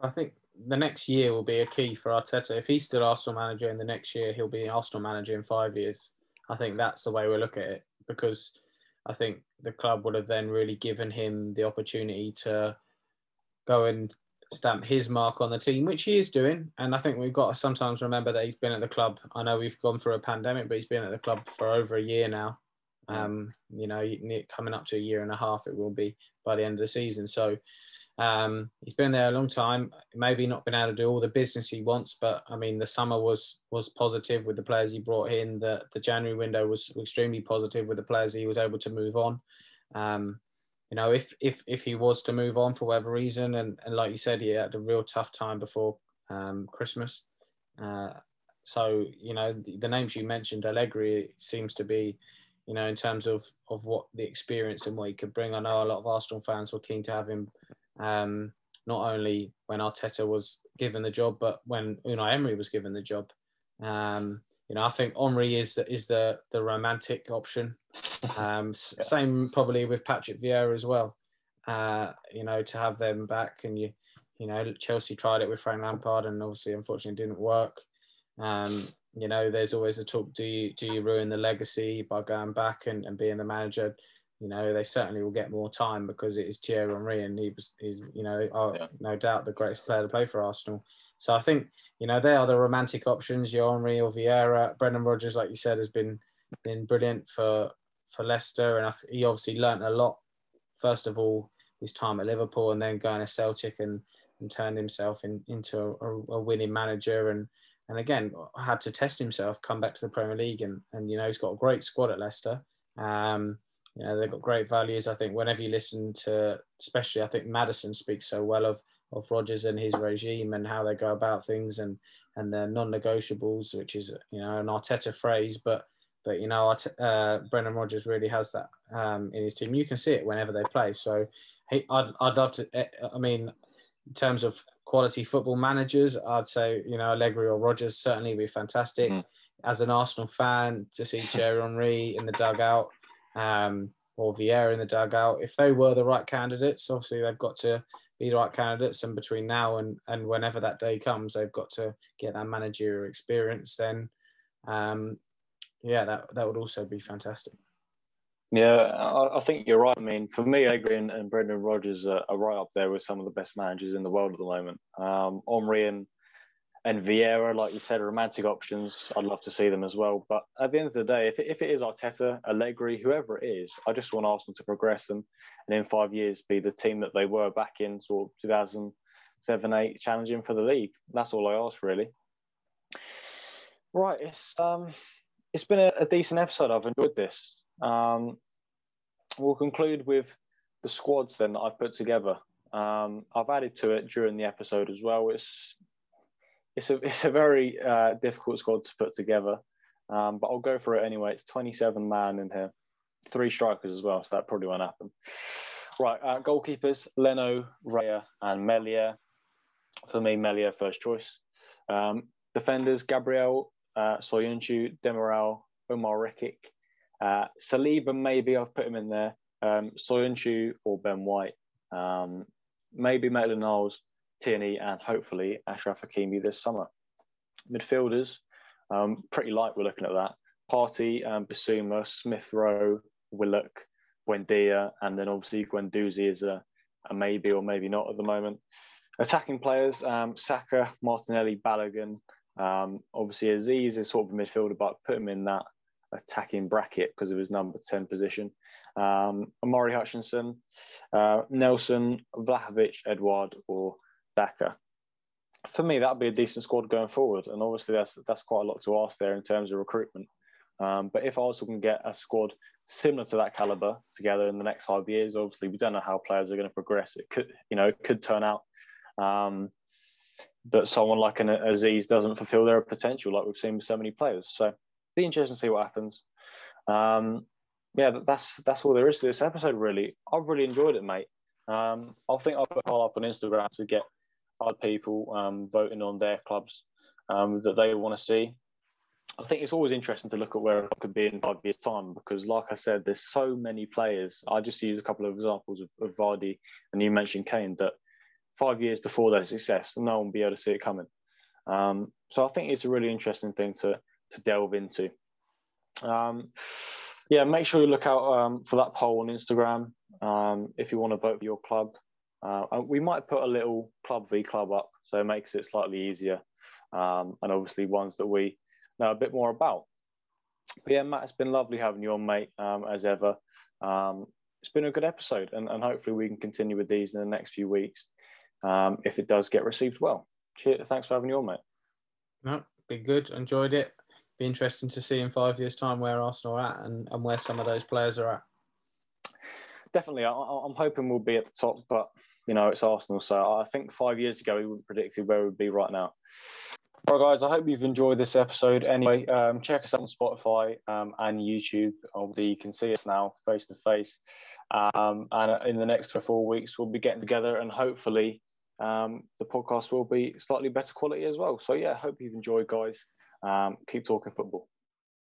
I think the next year will be a key for Arteta. If he's still Arsenal manager in the next year, he'll be Arsenal manager in five years. I think that's the way we look at it because I think the club would have then really given him the opportunity to go and stamp his mark on the team, which he is doing. And I think we've got to sometimes remember that he's been at the club. I know we've gone through a pandemic, but he's been at the club for over a year now. Um, you know, coming up to a year and a half, it will be by the end of the season. So um, he's been there a long time. Maybe not been able to do all the business he wants, but I mean, the summer was was positive with the players he brought in. The the January window was extremely positive with the players he was able to move on. Um, you know, if if if he was to move on for whatever reason, and, and like you said, he had a real tough time before um, Christmas. Uh, so you know, the, the, names you mentioned, Allegri seems to be, you know, in terms of of what the experience and what he could bring. I know a lot of Arsenal fans were keen to have him um, not only when Arteta was given the job, but when Unai Emery was given the job. Um, you know, I think Henry is the, is the the romantic option. Um, yeah. Same probably with Patrick Vieira as well. Uh, you know, to have them back, and you, you know, Chelsea tried it with Frank Lampard, and obviously, unfortunately, didn't work. Um, you know, there's always a talk: do you do you ruin the legacy by going back and, and being the manager? You know, they certainly will get more time because it is Thierry Henry and he was, he's, you know, oh, yeah. no doubt the greatest player to play for Arsenal. So I think, you know, they are the romantic options, your Henry or Vieira. Brendan Rodgers, like you said, has been been brilliant for for Leicester, and he obviously learnt a lot. First of all, his time at Liverpool, and then going to Celtic and and turned himself in, into a, a winning manager, and and again had to test himself, come back to the Premier League, and and you know he's got a great squad at Leicester. Um, you know, they've got great values. I think whenever you listen to, especially I think Maddison speaks so well of of Rodgers and his regime and how they go about things and and their non-negotiables, which is you know an Arteta phrase, but But you know, uh, Brendan Rodgers really has that um, in his team. You can see it whenever they play. So, he, I'd, I'd love to. Eh, I mean, in terms of quality football managers, I'd say you know Allegri or Rodgers certainly be fantastic. Mm. As an Arsenal fan, to see Thierry Henry in the dugout um, or Vieira in the dugout, if they were the right candidates, obviously they've got to be the right candidates. And between now and and whenever that day comes, they've got to get that managerial experience. Then, um, yeah, that that would also be fantastic. Yeah, I, I, think you're right. I mean, for me, Allegri and, Brendan Rodgers are, are, right up there with some of the best managers in the world at the moment. Um, Henry and and Vieira, like you said, romantic options. I'd love to see them as well. But at the end of the day, if it, if it is Arteta, Allegri, whoever it is, I just want Arsenal to progress them and in five years be the team that they were back in sort of 2007, 8, challenging for the league. That's all I ask, really. Right, it's um, it's been a, a decent episode. I've enjoyed this. Um, we'll conclude with the squads then that I've put together. Um, I've added to it during the episode as well. It's it's a it's a very uh, difficult squad to put together, um, but I'll go for it anyway. It's 27 man in here, three strikers as well, so that probably won't happen. Right, uh, goalkeepers: Leno, Raya, and Meslier. For me, Meslier first choice. Um, defenders: Gabriel, uh, Soyuncu, Demiral, Omar Rekik, uh, Saliba. Maybe I've put him in there. Um, Soyuncu or Ben White. Um, maybe Maitland-Niles Tierney and hopefully Achraf Hakimi this summer. Midfielders, um, pretty light, we're looking at that. Partey, um, Bissouma, Smith Rowe, Willock, Buendia, and then obviously Guendouzi is a, a, maybe or maybe not at the moment. Attacking players, um, Saka, Martinelli, Balogun. Um, obviously, Azeez is sort of a midfielder, but put him in that attacking bracket because of his number 10 position. Um, Omari Hutchinson, uh, Nelson, Vlahovic, Edouard, or Daka. For me, that'd be a decent squad going forward, and obviously that's that's quite a lot to ask there in terms of recruitment. Um, but if Arsenal can get a squad similar to that caliber together in the next five years, obviously we don't know how players are going to progress. It could, you know, it could turn out um, that someone like an Azeez doesn't fulfil their potential, like we've seen with so many players. So, be interesting to see what happens. Um, yeah, that's that's all there is to this episode. Really, I've really enjoyed it, mate. Um, I think I'll put up on Instagram to get other people um, voting on their clubs um, that they want to see. I think it's always interesting to look at where it could be in five years' time because, like I said, there's so many players. I just use a couple of examples of, of Vardy, and you mentioned Kane, that five years before their success, no one will be able to see it coming. Um, so I think it's a really interesting thing to to delve into. Um, yeah, make sure you look out um, for that poll on Instagram um, if you want to vote for your club. Uh, we might put a little club v club up, so it makes it slightly easier, um, and obviously ones that we know a bit more about. But yeah, Matt, it's been lovely having you on, mate, um, as ever. Um, it's been a good episode, and, and, hopefully we can continue with these in the next few weeks um, if it does get received well. Cheers, thanks for having you on, mate. No, been good. Enjoyed it. Be interesting to see in five years' time where Arsenal are at and, and where some of those players are at. Definitely, I, I'm hoping we'll be at the top, but you know, it's Arsenal. So I think five years ago, we wouldn't predicted where we'd be right now. All right, guys, I hope you've enjoyed this episode. Anyway, um, check us out on Spotify um, and YouTube. Obviously, you can see us now face to face. And in the next four weeks, we'll be getting together and hopefully um, the podcast will be slightly better quality as well. So, yeah, I hope you've enjoyed, guys. Um, keep talking football.